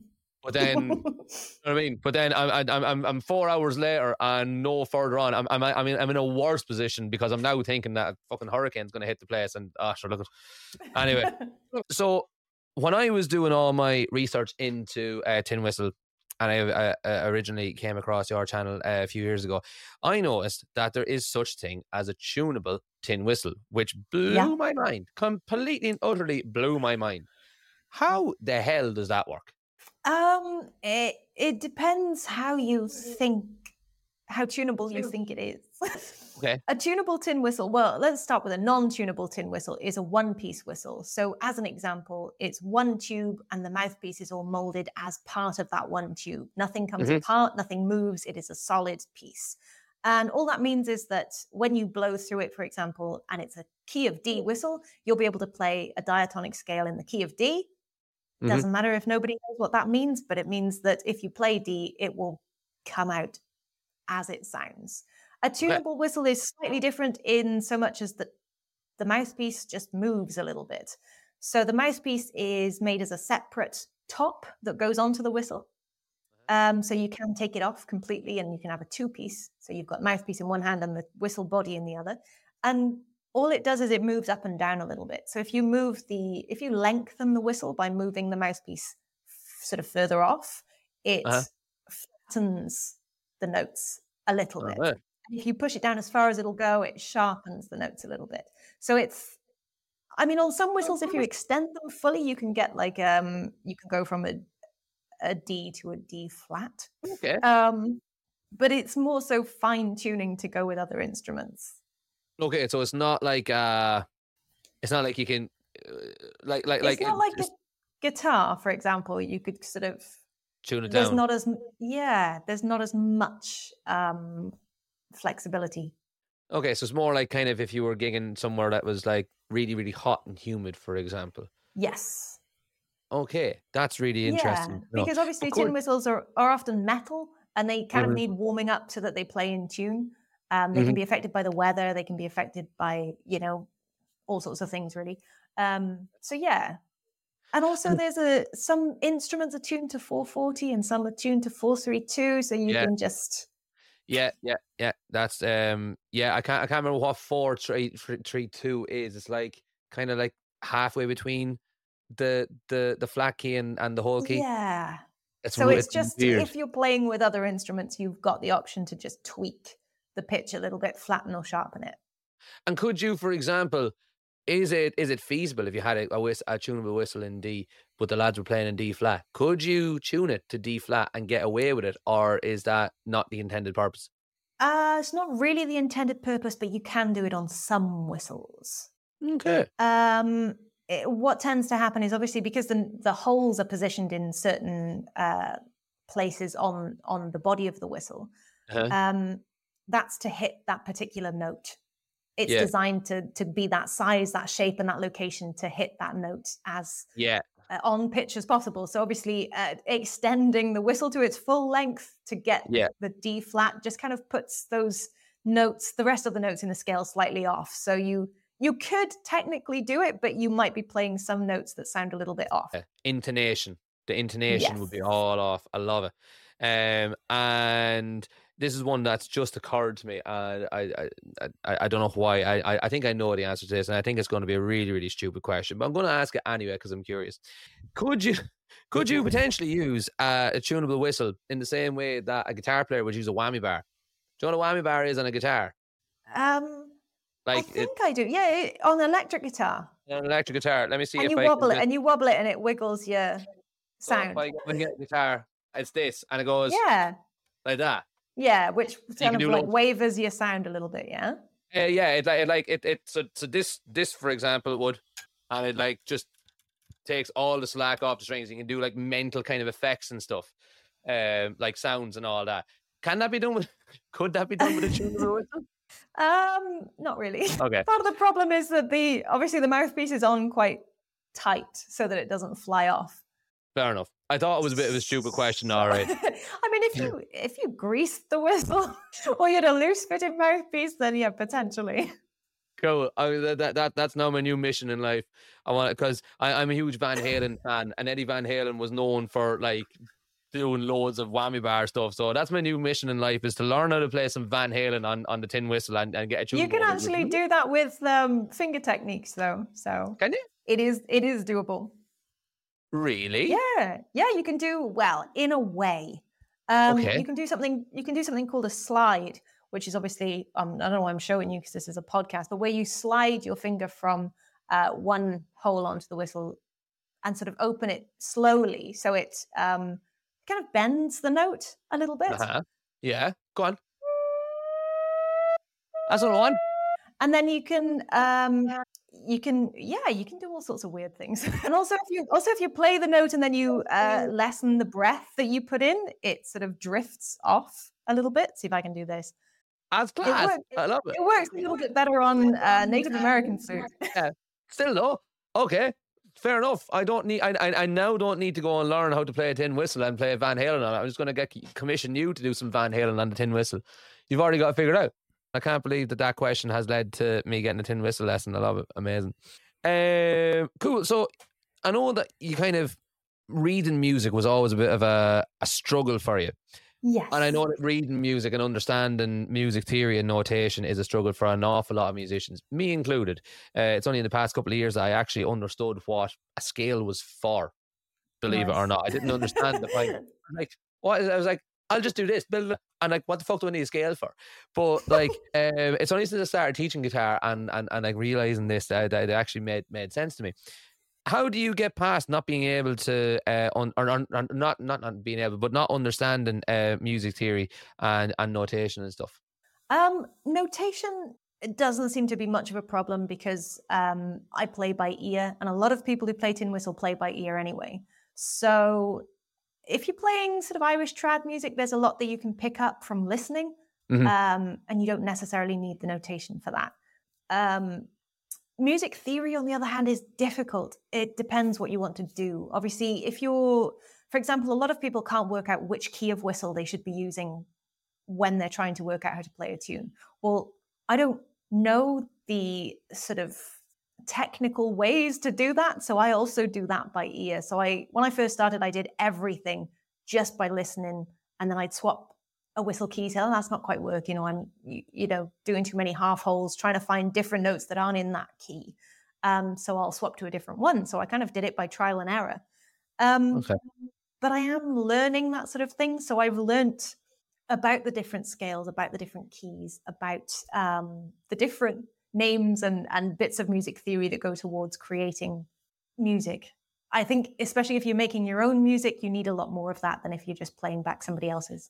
But then, you know what I mean? But then I'm, I'm, I'm, I'm four hours later and no further on. I'm, I'm, I mean, I'm in a worse position because I'm now thinking that a fucking hurricane's going to hit the place. And, ah, sure, look at Anyway, so when I was doing all my research into uh, Tin Whistle, and I uh, uh, originally came across your channel uh, a few years ago, I noticed that there is such thing as a tunable tin whistle, which blew Yeah. my mind, completely and utterly blew my mind. How the hell does that work? Um, it, it depends how you think, how tunable you think it is. Okay. A tunable tin whistle, well, let's start with a non tunable tin whistle, is a one piece whistle. So, as an example, it's one tube and the mouthpiece is all molded as part of that one tube. Nothing comes Mhm. apart, nothing moves, it is a solid piece. And all that means is that when you blow through it, for example, and it's a key of D whistle, you'll be able to play a diatonic scale in the key of D. Mhm. Doesn't matter if nobody knows what that means, but it means that if you play D, it will come out as it sounds. A tunable whistle is slightly different in so much as that the mouthpiece just moves a little bit. So the mouthpiece is made as a separate top that goes onto the whistle. Um, so you can take it off completely and you can have a two piece. So you've got mouthpiece in one hand and the whistle body in the other. And all it does is it moves up and down a little bit. So if you move the, if you lengthen the whistle by moving the mouthpiece f- sort of further off, it Uh-huh. flattens the notes a little bit. Alright. And if you push it down as far as it'll go, it sharpens the notes a little bit. So it's, I mean, on some whistles, if you extend them fully, you can get like, um, you can go from a, a D to a D flat. Okay. Um, but it's more so fine tuning to go with other instruments. Okay. So it's not like uh, it's not like you can uh, like like like it's not uh, like a guitar, for example. You could sort of tune it there's down. not as yeah, there's not as much um, flexibility. Okay, so it's more like kind of if you were gigging somewhere that was like really, really hot and humid, for example. Yes, Okay, that's really interesting. yeah, because obviously tin whistles are are often metal and they kind of need warming up so that they play in tune. Um, they Mhm. can be affected by the weather. They can be affected by you know all sorts of things really. Um, so yeah, and also Mm. there's a some instruments are tuned to 440 and some are tuned to 432, so you Yeah. can just Yeah, yeah, yeah. That's um, yeah. I can't, I can't remember what four three three three two is. It's like kind of like halfway between the the the flat key and and the whole key. yeah. It's So re- it's just weird. if you're playing with other instruments, you've got the option to just tweak the pitch a little bit, flatten or sharpen it. And could you, for example, is it is it feasible if you had a, a, whist- a tunable whistle in D, but the lads were playing in D flat? Could you tune it to D flat and get away with it, or is that not the intended purpose? Uh, it's not really the intended purpose, but you can do it on some whistles. Okay. Um, it- what tends to happen is obviously because the the holes are positioned in certain uh, places on on the body of the whistle. Uh-huh. Um, that's to hit that particular note. It's Yeah. designed to to be that size, that shape, and that location to hit that note as Yeah. uh, on pitch as possible. So obviously, uh, extending the whistle to its full length to get Yeah. the D flat just kind of puts those notes, the rest of the notes in the scale, slightly off. So you you could technically do it, but you might be playing some notes that sound a little bit off. Uh, intonation. The intonation would be all off. I love it. Um, and this is one that's just occurred to me. And I, I, I, I don't know why. I, I, I think I know the answer to this, and I think it's going to be a really, really stupid question. But I'm going to ask it anyway because I'm curious. Could you, could you potentially use uh, a tunable whistle in the same way that a guitar player would use a whammy bar? Do you know what a whammy bar is on a guitar? Um, I Like it, think I do. Yeah, it, on an electric guitar, on an electric guitar. Let me see and if you I can wobble it, just- and you wobble it, and it wiggles your so if sound. I get a guitar, it's this, and it goes. Yeah, like that. Yeah, which you kind of like wavers your sound a little bit. Yeah. Uh, yeah, it like it like it, it so so this this for example would, and it like just takes all the slack off the strings. You can do like mental kind of effects and stuff, um, like sounds and all that. Can that be done with? Could that be done with a tunable whistle? Um, not really. Okay, Part of the problem is that the obviously the mouthpiece is on quite tight so that it doesn't fly off. Fair enough. I thought it was a bit of a stupid question. All right. I mean, if you if you greased the whistle or you had a loose fitting mouthpiece, then yeah, potentially. Cool. I, that, that that that's now my new mission in life. I want it because I'm a huge Van Halen fan, and Eddie Van Halen was known for like doing loads of whammy bar stuff. So that's my new mission in life is to learn how to play some Van Halen on, on the tin whistle and, and get a tune. You can actually do that with um, finger techniques, though. So Can you it is it is doable. Really? Yeah, yeah, you can do well in a way. Um, Okay. You can do something. You can do something called a slide, which is obviously um, I don't know why I'm showing you because this is a podcast, but where you slide your finger from uh, one hole onto the whistle and sort of open it slowly, so it um, kind of bends the note a little bit, Uh-huh. Yeah. Go on. That's I want. And then you can. Um, you can, yeah, you can do all sorts of weird things. And also, if you also if you play the note and then you uh, lessen the breath that you put in, it sort of drifts off a little bit. See if I can do this. That's class. worked. I love it. It works a little bit better on uh, Native American flute. Still though. Okay. Fair enough. I don't need. I, I I now don't need to go and learn how to play a tin whistle and play Van Halen on it. I'm just going to get commission you to do some Van Halen on the tin whistle. You've already got it figured out. I can't believe that that question has led to me getting a tin whistle lesson. I love it. Amazing. Um, cool. So I know that you kind of reading music was always a bit of a, a struggle for you. Yes. And I know that reading music and understanding music theory and notation is a struggle for an awful lot of musicians, me included. Uh, it's only in the past couple of years I actually understood what a scale was for, believe it or not. I didn't understand the point. Like, what? is- I was like, I'll just do this. And like, what the fuck do I need a scale for? But like, um, it's only since I started teaching guitar and and, and like realizing this that, that it actually made made sense to me. How do you get past not being able to, uh, un, or, or, or not not not being able, but not understanding uh, music theory and and notation and stuff? Um, notation doesn't seem to be much of a problem because um, I play by ear, and a lot of people who play tin whistle play by ear anyway. So if you're playing sort of Irish trad music, there's a lot that you can pick up from listening, Mhm. um, and you don't necessarily need the notation for that. Um, music theory, on the other hand, is difficult. It depends what you want to do. Obviously, if you're, for example, a lot of people can't work out which key of whistle they should be using when they're trying to work out how to play a tune. Well, I don't know the sort of technical ways to do that, so I also do that by ear. So I when I first started, I did everything just by listening, and then I'd swap a whistle key. So "Oh, that's not quite working, or I'm you, you know doing too many half holes, trying to find different notes that aren't in that key. Um, so I'll swap to a different one. So I kind of did it by trial and error. Um, Okay. but I am learning that sort of thing. So I've learnt about the different scales, about the different keys, about um, the different names and, and bits of music theory that go towards creating music. I think, especially if you're making your own music, you need a lot more of that than if you're just playing back somebody else's.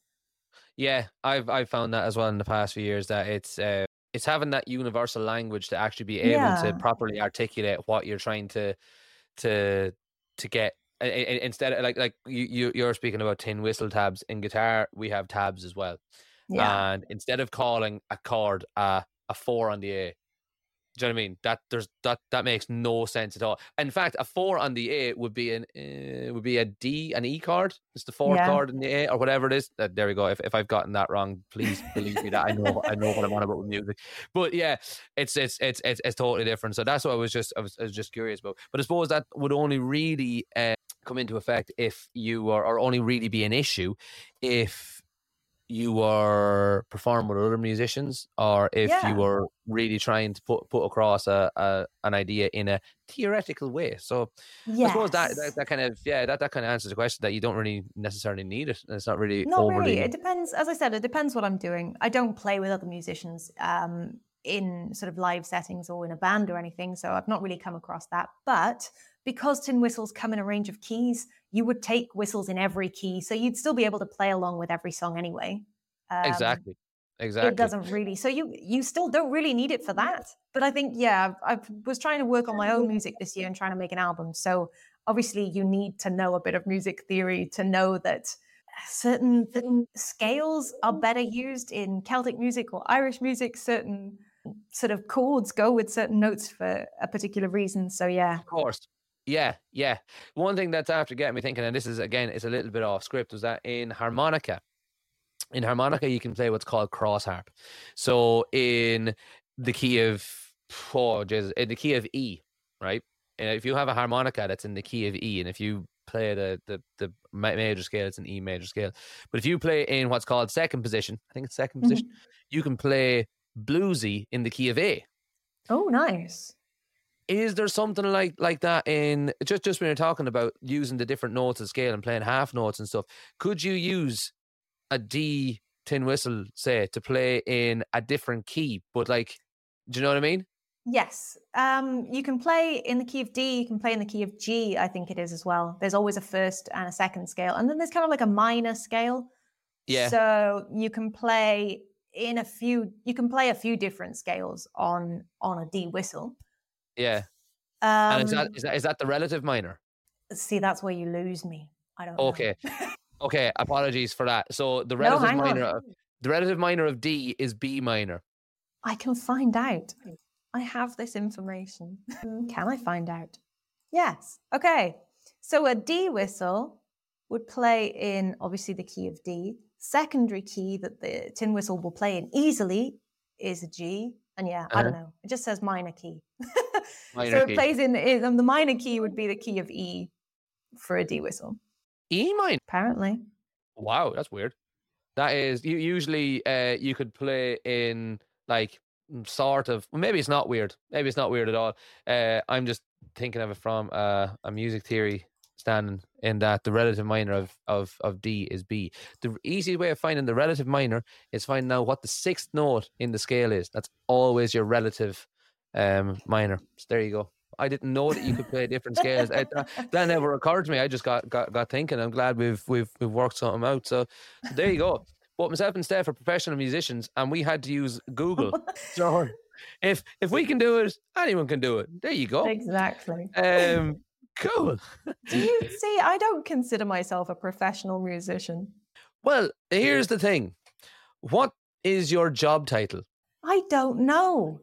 Yeah, I've I've found that as well in the past few years that it's uh, it's having that universal language to actually be able Yeah. to properly articulate what you're trying to to to get. Instead, of, like like you you- you're speaking about tin whistle tabs in guitar, we have tabs as well. Yeah. And instead of calling a chord a a four on the A, do you know what I mean? That there's that that makes no sense at all. In fact, a four on the A would be an uh, would be a D, an E card. It's the fourth Yeah. chord in the A or whatever it is. Uh, there we go. If if I've gotten that wrong, please believe me that I know I know what I'm on about with music. But yeah, it's it's it's it's, it's totally different. So that's what I was just I was, I was just curious about. But I suppose that would only really uh, come into effect if you are, or only really be an issue if you are performing with other musicians or if Yeah. you were really trying to put put across a, a an idea in a theoretical way. So I suppose that, that that kind of yeah that, that kind of answers the question that you don't really necessarily need it. It's not really Not overly really. It depends. As I said, it depends what I'm doing. I don't play with other musicians. Um, in sort of live settings or in a band or anything. So I've not really come across that. But because tin whistles come in a range of keys, you would take whistles in every key. So you'd still be able to play along with every song anyway. Um, exactly. Exactly. It doesn't really. So you you still don't really need it for that. But I think yeah, I, was trying to work on my own music this year and trying to make an album. So obviously you need to know a bit of music theory to know that certain, certain scales are better used in Celtic music or Irish music. Certain sort of chords go with certain notes for a particular reason. So yeah, of course. Yeah, yeah. One thing that's after getting me thinking, and this is again, it's a little bit off script, was that in harmonica, in harmonica you can play what's called cross harp. So in the key of oh Jesus, in the key of E, right? And if you have a harmonica that's in the key of E, and if you play the the the major scale, it's an E major scale. But if you play in what's called second position, I think it's 2nd mm-hmm. position, you can play bluesy in the key of A. Oh, nice. Is there something like like that in just just when you're talking about using the different notes of scale and playing half notes and stuff? Could you use a D tin whistle, say, to play in a different key, but like, do you know what I mean? Yes. Um, you can play in the key of D, you can play in the key of G, I think it is as well. There's always a first and a second scale. And then there's kind of like a minor scale. Yeah. So you can play in a few you can play a few different scales on on a D whistle. Yeah. Um, and is that, is that is that the relative minor? See, that's where you lose me. I don't Okay. okay, apologies for that. So the relative no, minor of, the relative minor of D is B minor. I can find out. I have this information. Can I find out? Yes. Okay. So a D whistle would play in obviously the key of D. Secondary key that the tin whistle will play in easily is a G. And yeah, uh-huh. I don't know. It just says minor key. so it key. plays in, in the minor key would be the key of E for a D whistle. E minor. Apparently. Wow, that's weird. That is you usually uh you could play in like Mm, sort of maybe it's not weird maybe it's not weird at all uh, i'm just thinking of it from uh, a music theory standing in that the relative minor of, of of d is b the easy way of finding the relative minor is finding out what the sixth note in the scale is that's always your relative um minor so there you go I didn't know that you could play different scales. I, that never occurred to me. I just got, got got thinking. I'm glad we've we've we've worked something out. So, so there you go. But myself and Steph are professional musicians, and we had to use Google. so if if we can do it, anyone can do it. There you go. Exactly. Um, cool. do you see? I don't consider myself a professional musician. Well, here's the thing. What is your job title? I don't know.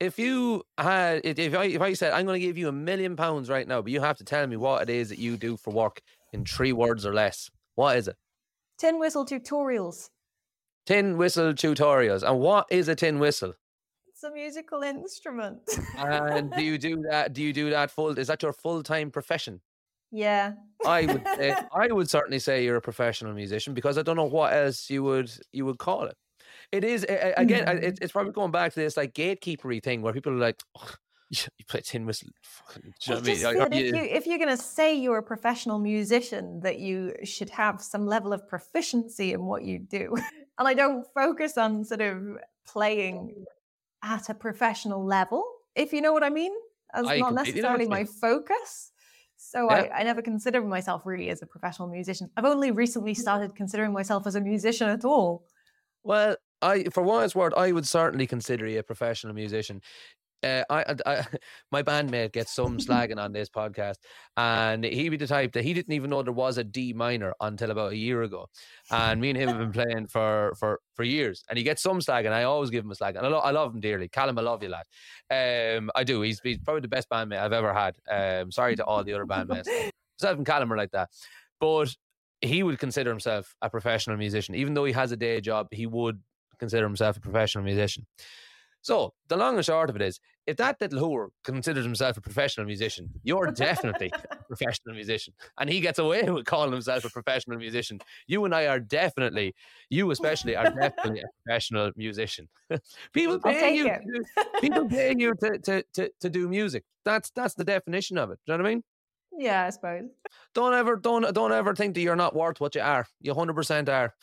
If you had, if I, if I said I'm going to give you a million pounds right now, but you have to tell me what it is that you do for work in three words or less, what is it? Tin whistle tutorials. Tin whistle tutorials. And what is a tin whistle? It's a musical instrument. and do you do that? Do you do that full? Is that your full time profession? Yeah. I would say, I would certainly say you're a professional musician because I don't know what else you would you would call it. It is again. Mm. It's probably going back to this like gatekeepery thing where people are like, oh, you play tin whistle. you know I mean? like, if, you, if you're going to say you're a professional musician, that you should have some level of proficiency in what you do. And I don't focus on sort of playing at a professional level, if you know what I mean. That's I not necessarily my focus. So yeah. I, I never consider myself really as a professional musician. I've only recently started considering myself as a musician at all. Well, I, for what it's worth, I would certainly consider you a professional musician uh, I, I, my bandmate gets some slagging on this podcast, and he'd be the type that he didn't even know there was a D minor until about a year ago, and me and him have been playing for for for years, and he gets some slagging. I always give him a slag, and I, lo- I love him dearly. Callum, I love you, lad. Um, I do. He's, he's probably the best bandmate I've ever had. Um, sorry to all the other bandmates. Myself and Callum are like that, but he would consider himself a professional musician, even though he has a day job. He would consider himself a professional musician. So the long and short of it is, if that little whore considers himself a professional musician, you're definitely a professional musician, and he gets away with calling himself a professional musician. You and I are definitely, you especially, are definitely a professional musician. people pay you, do, people pay you to, to to to do music. That's that's the definition of it. Do you know what I mean? Yeah, I suppose. Don't ever don't don't ever think that you're not worth what you are. You hundred percent are.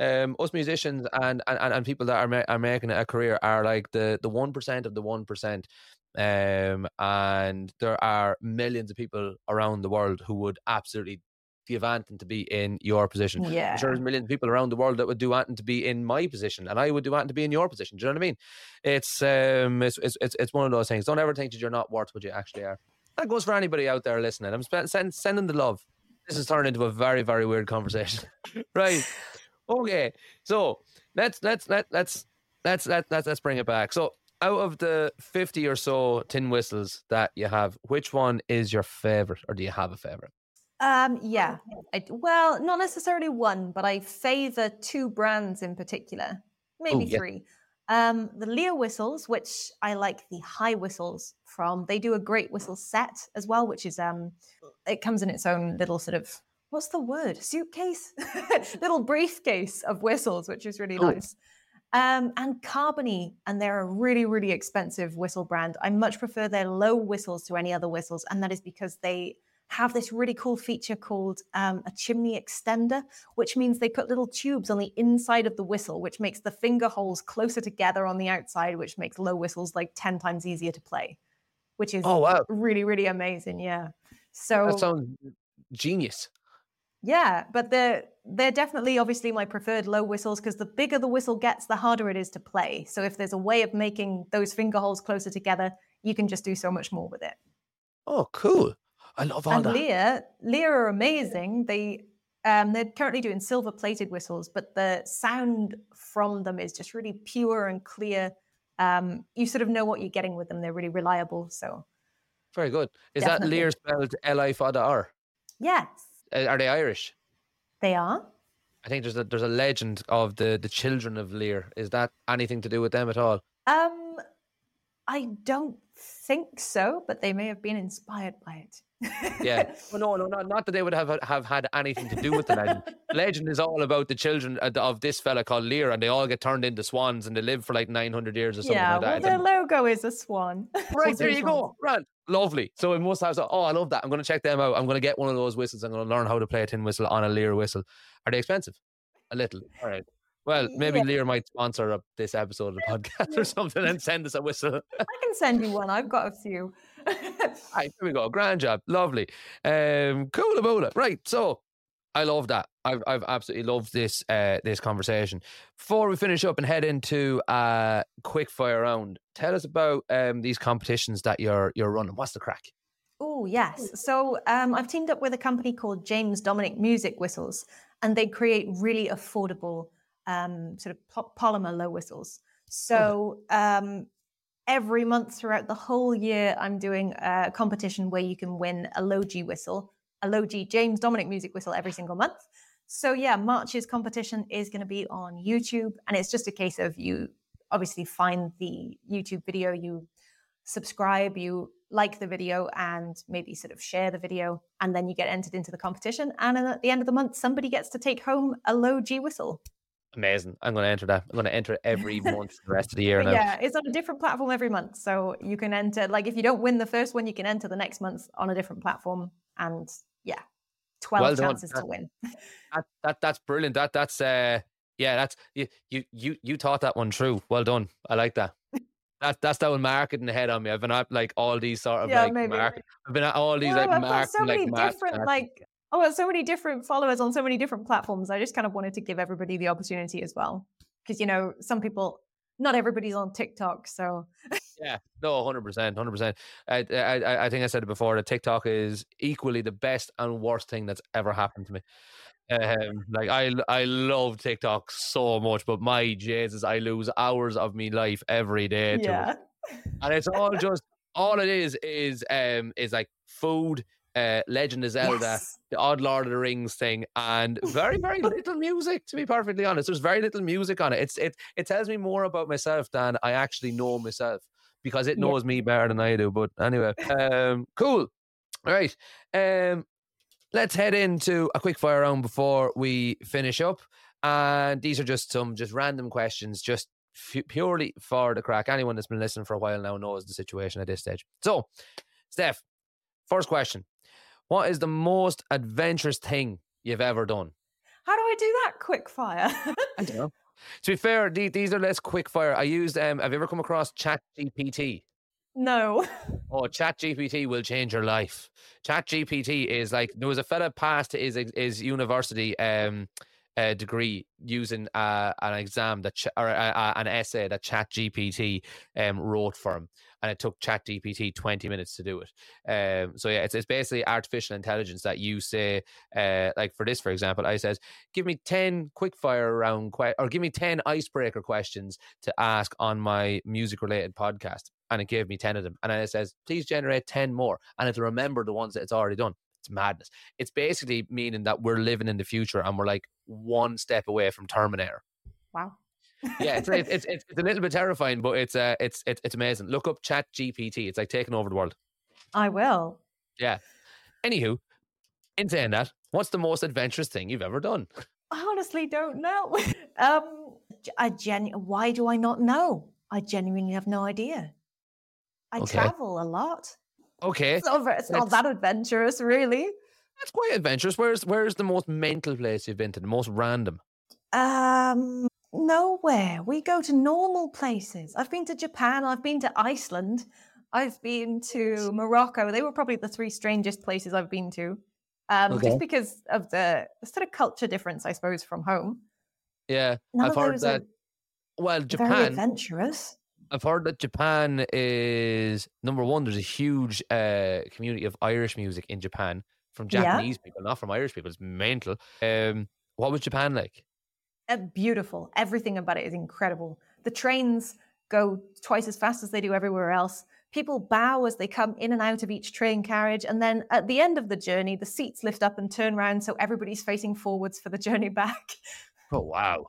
Um, us musicians and, and, and people that are, ma- are making a career are like the the one percent of the one percent. Um, and there are millions of people around the world who would absolutely give anything to be in your position. Yeah. I'm sure there's millions of people around the world that would do anything to be in my position, and I would do anything to be in your position. Do you know what I mean? It's um, it's it's it's, it's one of those things. Don't ever think that you're not worth what you actually are. That goes for anybody out there listening. I'm sp- send, sending the love. This has turned into a very very weird conversation, right? Okay, so let's let's let let's let's let let's let's bring it back. So out of the 50 or so tin whistles that you have, which one is your favorite, or do you have a favorite? Um, yeah. I, well, not necessarily one, but I favor two brands in particular, maybe Oh, yeah. three. Um, the Lear whistles, which I like the high whistles from. They do a great whistle set as well, which is um, it comes in its own little sort of what's the word suitcase, little briefcase of whistles, which is really Oh. nice. Um, and Carbony, and they're a really, really expensive whistle brand. I much prefer their low whistles to any other whistles, and that is because they have this really cool feature called um, a chimney extender, which means they put little tubes on the inside of the whistle, which makes the finger holes closer together on the outside, which makes low whistles like 10 times easier to play, which is Oh wow, really, really amazing. Yeah. So, that sounds genius. Yeah, but they're, they're definitely obviously my preferred low whistles because the bigger the whistle gets, the harder it is to play. So, if there's a way of making those finger holes closer together, you can just do so much more with it. Oh, cool. I love all and that. Lear, Lear are amazing. They um, they're currently doing silver plated whistles, but the sound from them is just really pure and clear. Um, you sort of know what you're getting with them. They're really reliable. So Very good. Is Definitely. that Lear spelled L I F A D R? yes, Are they Irish? they are. I think there's a there's a legend of the the children of Lir. Is that anything to do with them at all? Um, I don't think so, but they may have been inspired by it. Yeah. Well, no, no, not, not that they would have have had anything to do with the legend. Legend is all about the children of this fella called Lir, and they all get turned into swans, and they live for like 900 years or something yeah, like well, that. their logo is a swan. Right, there you go. Right. Lovely. So it must have, so, oh, I love that. I'm going to check them out. I'm going to get one of those whistles. I'm going to learn how to play a tin whistle on a Lear whistle. Are they expensive? A little. All right. Well, maybe Yeah. Lear might sponsor up this episode of the podcast or something and send us a whistle. I can send you one. I've got a few. Right, there we go. Grand job. Lovely. Um, cool about it. Right. So I love that. I've I've absolutely loved this uh this conversation. Before we finish up and head into a quick fire round, tell us about um these competitions that you're you're running. What's the crack? Oh, yes. So um, I've teamed up with a company called James Dominic Music Whistles, and they create really affordable um, sort of po- polymer low whistles. So um, every month throughout the whole year, I'm doing a competition where you can win a low G whistle, a low G James Dominic Music Whistle every single month. So yeah, March's competition is going to be on YouTube, and it's just a case of you obviously find the YouTube video, you subscribe, you like the video, and maybe sort of share the video, and then you get entered into the competition. And then at the end of the month, somebody gets to take home a low G whistle. Amazing. I'm going to enter that. I'm going to enter it every month for the rest of the year yeah, it's on a different platform every month, so you can enter. Like if you don't win the first one, you can enter the next month on a different platform, and yeah, twelve Well done. chances to win. That, that that's brilliant. That that's uh yeah, that's you you you taught that one true. Well done. I like that. That that's that one marketing ahead on me. I've been at like all these sort of Yeah, like maybe. market. I've been at all these No, like I've marketing so many like different marketing. like oh, so many different followers on so many different platforms. I just kind of wanted to give everybody the opportunity as well, because you know some people, not everybody's on TikTok, so Yeah, no, hundred percent, hundred percent. I I I think I said it before. That TikTok is equally the best and worst thing that's ever happened to me. Um, like I I love TikTok so much, but my Jesus, I lose hours of my life every day to it. yeah, and it's all just all it is is um is like food, uh, Legend of Zelda, Yes. the odd Lord of the Rings thing, and very very little music. To be perfectly honest, there's very little music on it. It's it it tells me more about myself than I actually know myself because it Yeah. knows me better than I do. But anyway, um, cool. All right, um, let's head into a quick fire round before we finish up. And these are just some just random questions, just f- purely for the crack. Anyone that's been listening for a while now knows the situation at this stage. So, Steph, first question: What is the most adventurous thing you've ever done? How do I do that quick fire? I don't know. To be fair, the- these are less quick fire. I used. Um, have you ever come across Chat GPT? no. Oh, Chat GPT will change your life. Chat GPT is like there was a fella passed his his university um uh, degree using uh, an exam that ch- or uh, uh, an essay that Chat GPT um wrote for him, and it took Chat GPT twenty minutes to do it. Um, so yeah, it's it's basically artificial intelligence that you say uh like for this, for example, I says give me ten quick fire round que- or give me ten icebreaker questions to ask on my music related podcast and it gave me 10 of them. And it says, please generate 10 more. And it'll remember the ones that it's already done. It's madness. It's basically meaning that we're living in the future and we're like one step away from Terminator. Wow. Yeah, it's it's, it's, it's, it's a little bit terrifying, but it's uh it's it's, it's amazing. Look up Chat GPT. It's like taking over the world. I will. Yeah. Anywho, in saying that, what's the most adventurous thing you've ever done? I honestly don't know. um, I genu- Why do I not know? I genuinely have no idea. I Okay. travel a lot. Okay, It's not, it's not that adventurous, really. that's quite adventurous. Where's where's the most mental place you've been to? The most random? Um, nowhere. We go to normal places. I've been to Japan. I've been to Iceland. I've been to Morocco. They were probably the three strangest places I've been to. Um, Okay. just because of the sort of culture difference, I suppose, from home. Yeah, None I've heard that. Well, very Japan. adventurous. I've heard that Japan is number one. There's a huge uh, community of Irish music in Japan from Yeah. Japanese people, not from Irish people. It's mental. Um, what was Japan like? Uh, beautiful. Everything about it is incredible. The trains go twice as fast as they do everywhere else. People bow as they come in and out of each train carriage. And then at the end of the journey, the seats lift up and turn around so everybody's facing forwards for the journey back. Oh wow!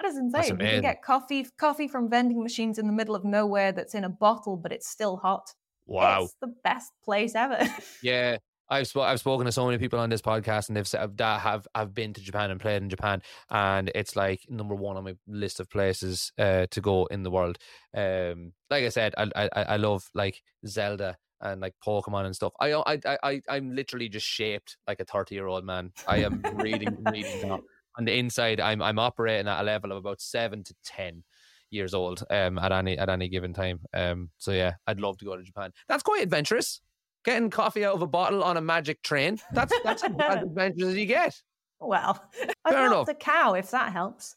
That is insane. You can get coffee coffee from vending machines in the middle of nowhere that's in a bottle, but it's still hot. Wow! It's the best place ever. Yeah, I've sp- I've spoken to so many people on this podcast, and they've said that have have been to Japan and played in Japan, and it's like number one on my list of places uh, to go in the world. Um, like I said, I I, I love like Zelda and like Pokemon and stuff. I I I I'm literally just shaped like a thirty year old man. I am really really not. On the inside, I'm I'm operating at a level of about seven to ten years old um at any at any given time. Um, so yeah, I'd love to go to Japan. That's quite adventurous getting coffee out of a bottle on a magic train. That's that's as adventurous as you get. well, I've Fair enough. a cow if that helps,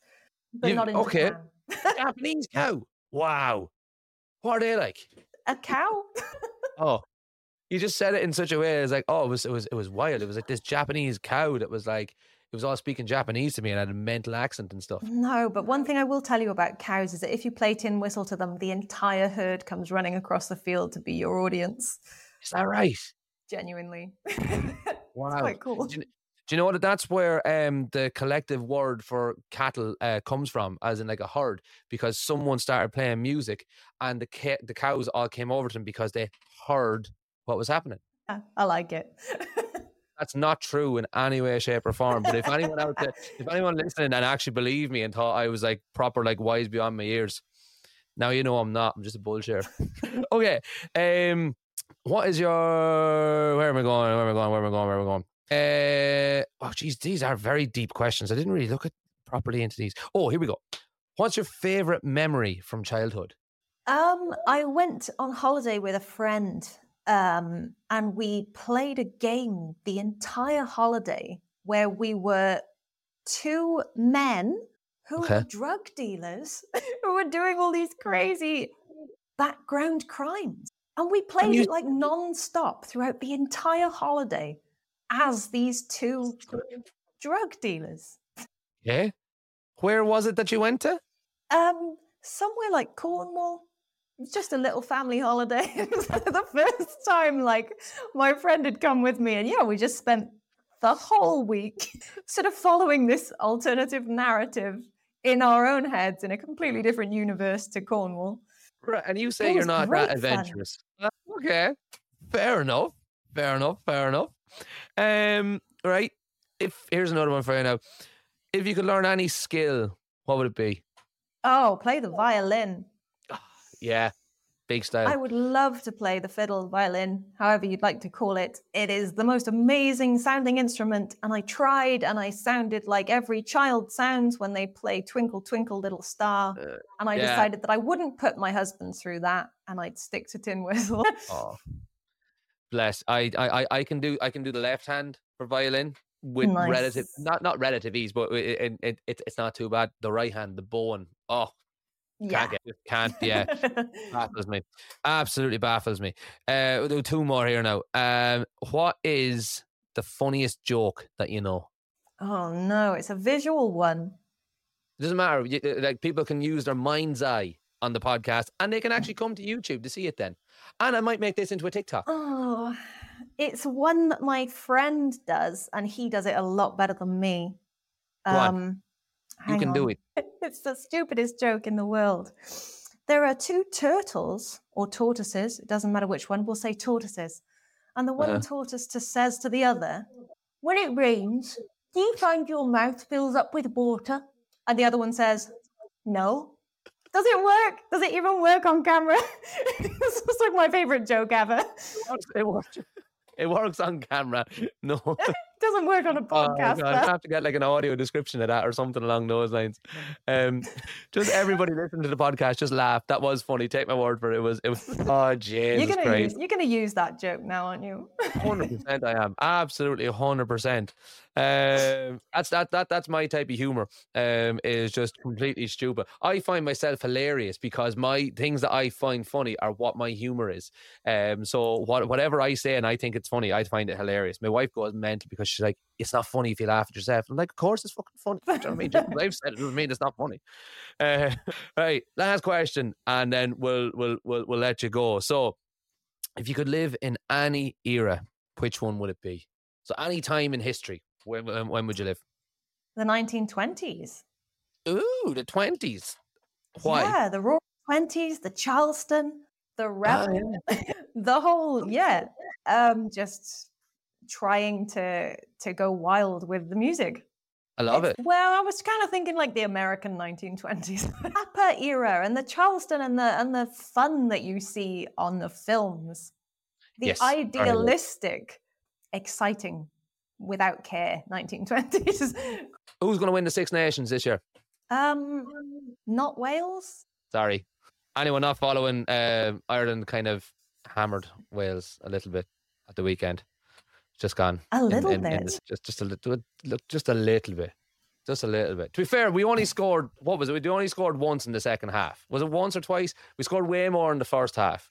but You- not in okay. Japan. Japanese cow. Wow. What are they like? a cow? Oh, you just said it in such a way as like, oh, it was it was it was wild. It was like this Japanese cow that was like it was all speaking Japanese to me and had a mental accent and stuff. No, but one thing I will tell you about cows is that if you play tin whistle to them, the entire herd comes running across the field to be your audience. Is that right? Genuinely. Wow. It's quite cool. Do you, do you know that that's where um the collective word for cattle uh, comes from, as in like a herd, because someone started playing music and the ca- the cows all came over to them because they heard what was happening. I like it. That's not true in any way, shape, or form. But if anyone out there, if anyone listening and actually believed me and thought I was like proper like wise beyond my years, now you know I'm not. I'm just a bullshit. okay. Um, what is your? Where am I going? Where am I going? Where am I going? Where am I going? Uh, oh, geez, these are very deep questions. I didn't really look at properly into these. Oh, here we go. What's your favorite memory from childhood? Um, I went on holiday with a friend, um, and we played a game the entire holiday where we were two men who Okay. were drug dealers who were doing all these crazy background crimes. And we played you- it like non-stop throughout the entire holiday as these two drug dealers. Yeah. Where was it that you went to? Um, somewhere like Cornwall. Just a little family holiday. The first time, like, my friend had come with me, and yeah, we just spent the whole week sort of following this alternative narrative in our own heads in a completely different universe to Cornwall. Right, and you say you're not that adventurous. Uh, Okay, fair enough. Fair enough. Fair enough. Um, right. If here's another one for you now. If you could learn any skill, what would it be? Oh, play the violin. Yeah, Big style. I would love to play the fiddle, violin, however you'd like to call it. It is the most amazing sounding instrument, and I tried and I sounded like every child sounds when they play Twinkle Twinkle Little Star. Uh, and I yeah. decided that I wouldn't put my husband through that and I'd stick to tin whistle. Oh, bless. I, I, I- can do I can do the left hand for violin with relative not not relative ease, but it, it, it, it- it's not too bad. The right hand, the bowing. Oh, yeah. can't get just can't. Yeah, baffles me. Absolutely baffles me. Uh, we'll do two more here now. Um, what is the funniest joke that you know? oh no, it's a visual one. It doesn't matter. you- Like people can use their mind's eye on the podcast, and they can actually come to YouTube to see it. Then, and I might make this into a TikTok. Oh, it's one that my friend does, and he does it a lot better than me. Go on. You hang can do it. It's the stupidest joke in the world. There are two turtles or tortoises, it doesn't matter which one, we'll say tortoises. And the one Uh-huh. tortoise to says to the other, When it rains, do you find your mouth fills up with water? And the other one says, No. Does it work? Does it even work on camera? this was like my favorite joke ever. It works. It works on camera. No. Doesn't work on a Oh, podcast. God, I have to get like an audio description of that or something along those lines. Um, just everybody listen to the podcast. Just laugh. That was funny. Take my word for it. It was. It was. Oh Jesus you're gonna Christ! use you're gonna use that joke now, aren't you? Hundred percent. I am absolutely hundred percent. Um, that's that that that's my type of humor. Um, is just completely stupid. I find myself hilarious because my things that I find funny are what my humor is. Um, so what whatever I say and I think it's funny, I find it hilarious. My wife goes mental because she's like, "It's not funny if you laugh at yourself." I'm like, "Of course it's fucking funny." You know what I mean? Just I've said it doesn't mean it's not funny. Uh, right, last question, and then we'll we'll we'll we'll let you go. So, if you could live in any era, which one would it be? So, any time in history, when when, when would you live? The 1920s. Ooh, the twenties. Why? Yeah, the Roaring Twenties, the Charleston, the Rebel, the whole yeah. Um, just trying to to go wild with the music. I love it. Well, I was kind of thinking like the American 1920s, Flapper era, and the Charleston and the and the fun that you see on the films. The Yes, idealistic, exciting, without care 1920s. Who's going to win the Six Nations this year? Um, not Wales. Sorry, anyone not following uh, Ireland? Kind of hammered Wales a little bit at the weekend. Just gone. A little in- in bit. the- just just a little, look, just a little bit, just a little bit. To be fair, we only scored. What was it? We only scored once in the second half. Was it once or twice? We scored way more in the first half.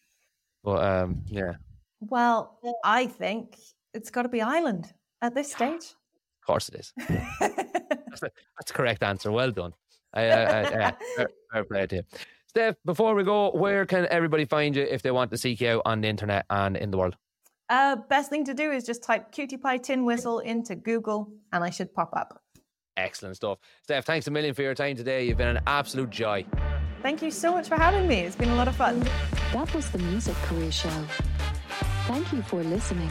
But um, yeah, Well, I think it's got to be Ireland at this stage. Of course it is. That's the, that's the correct answer. Well done. I, I, I, yeah, fair, fair play to you. Steph, before we go, where can everybody find you if they want to seek you out on the internet and in the world? uh, best thing to do is just type cutie pie tin whistle into Google, and I should pop up. Excellent stuff. Steph, thanks a million for your time today. You've been an absolute joy. Thank you so much for having me. It's been a lot of fun. That was the Music Career Show. Thank you for listening.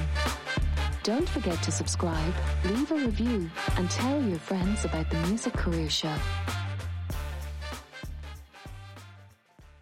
Don't forget to subscribe, leave a review, and tell your friends about the Music Career Show.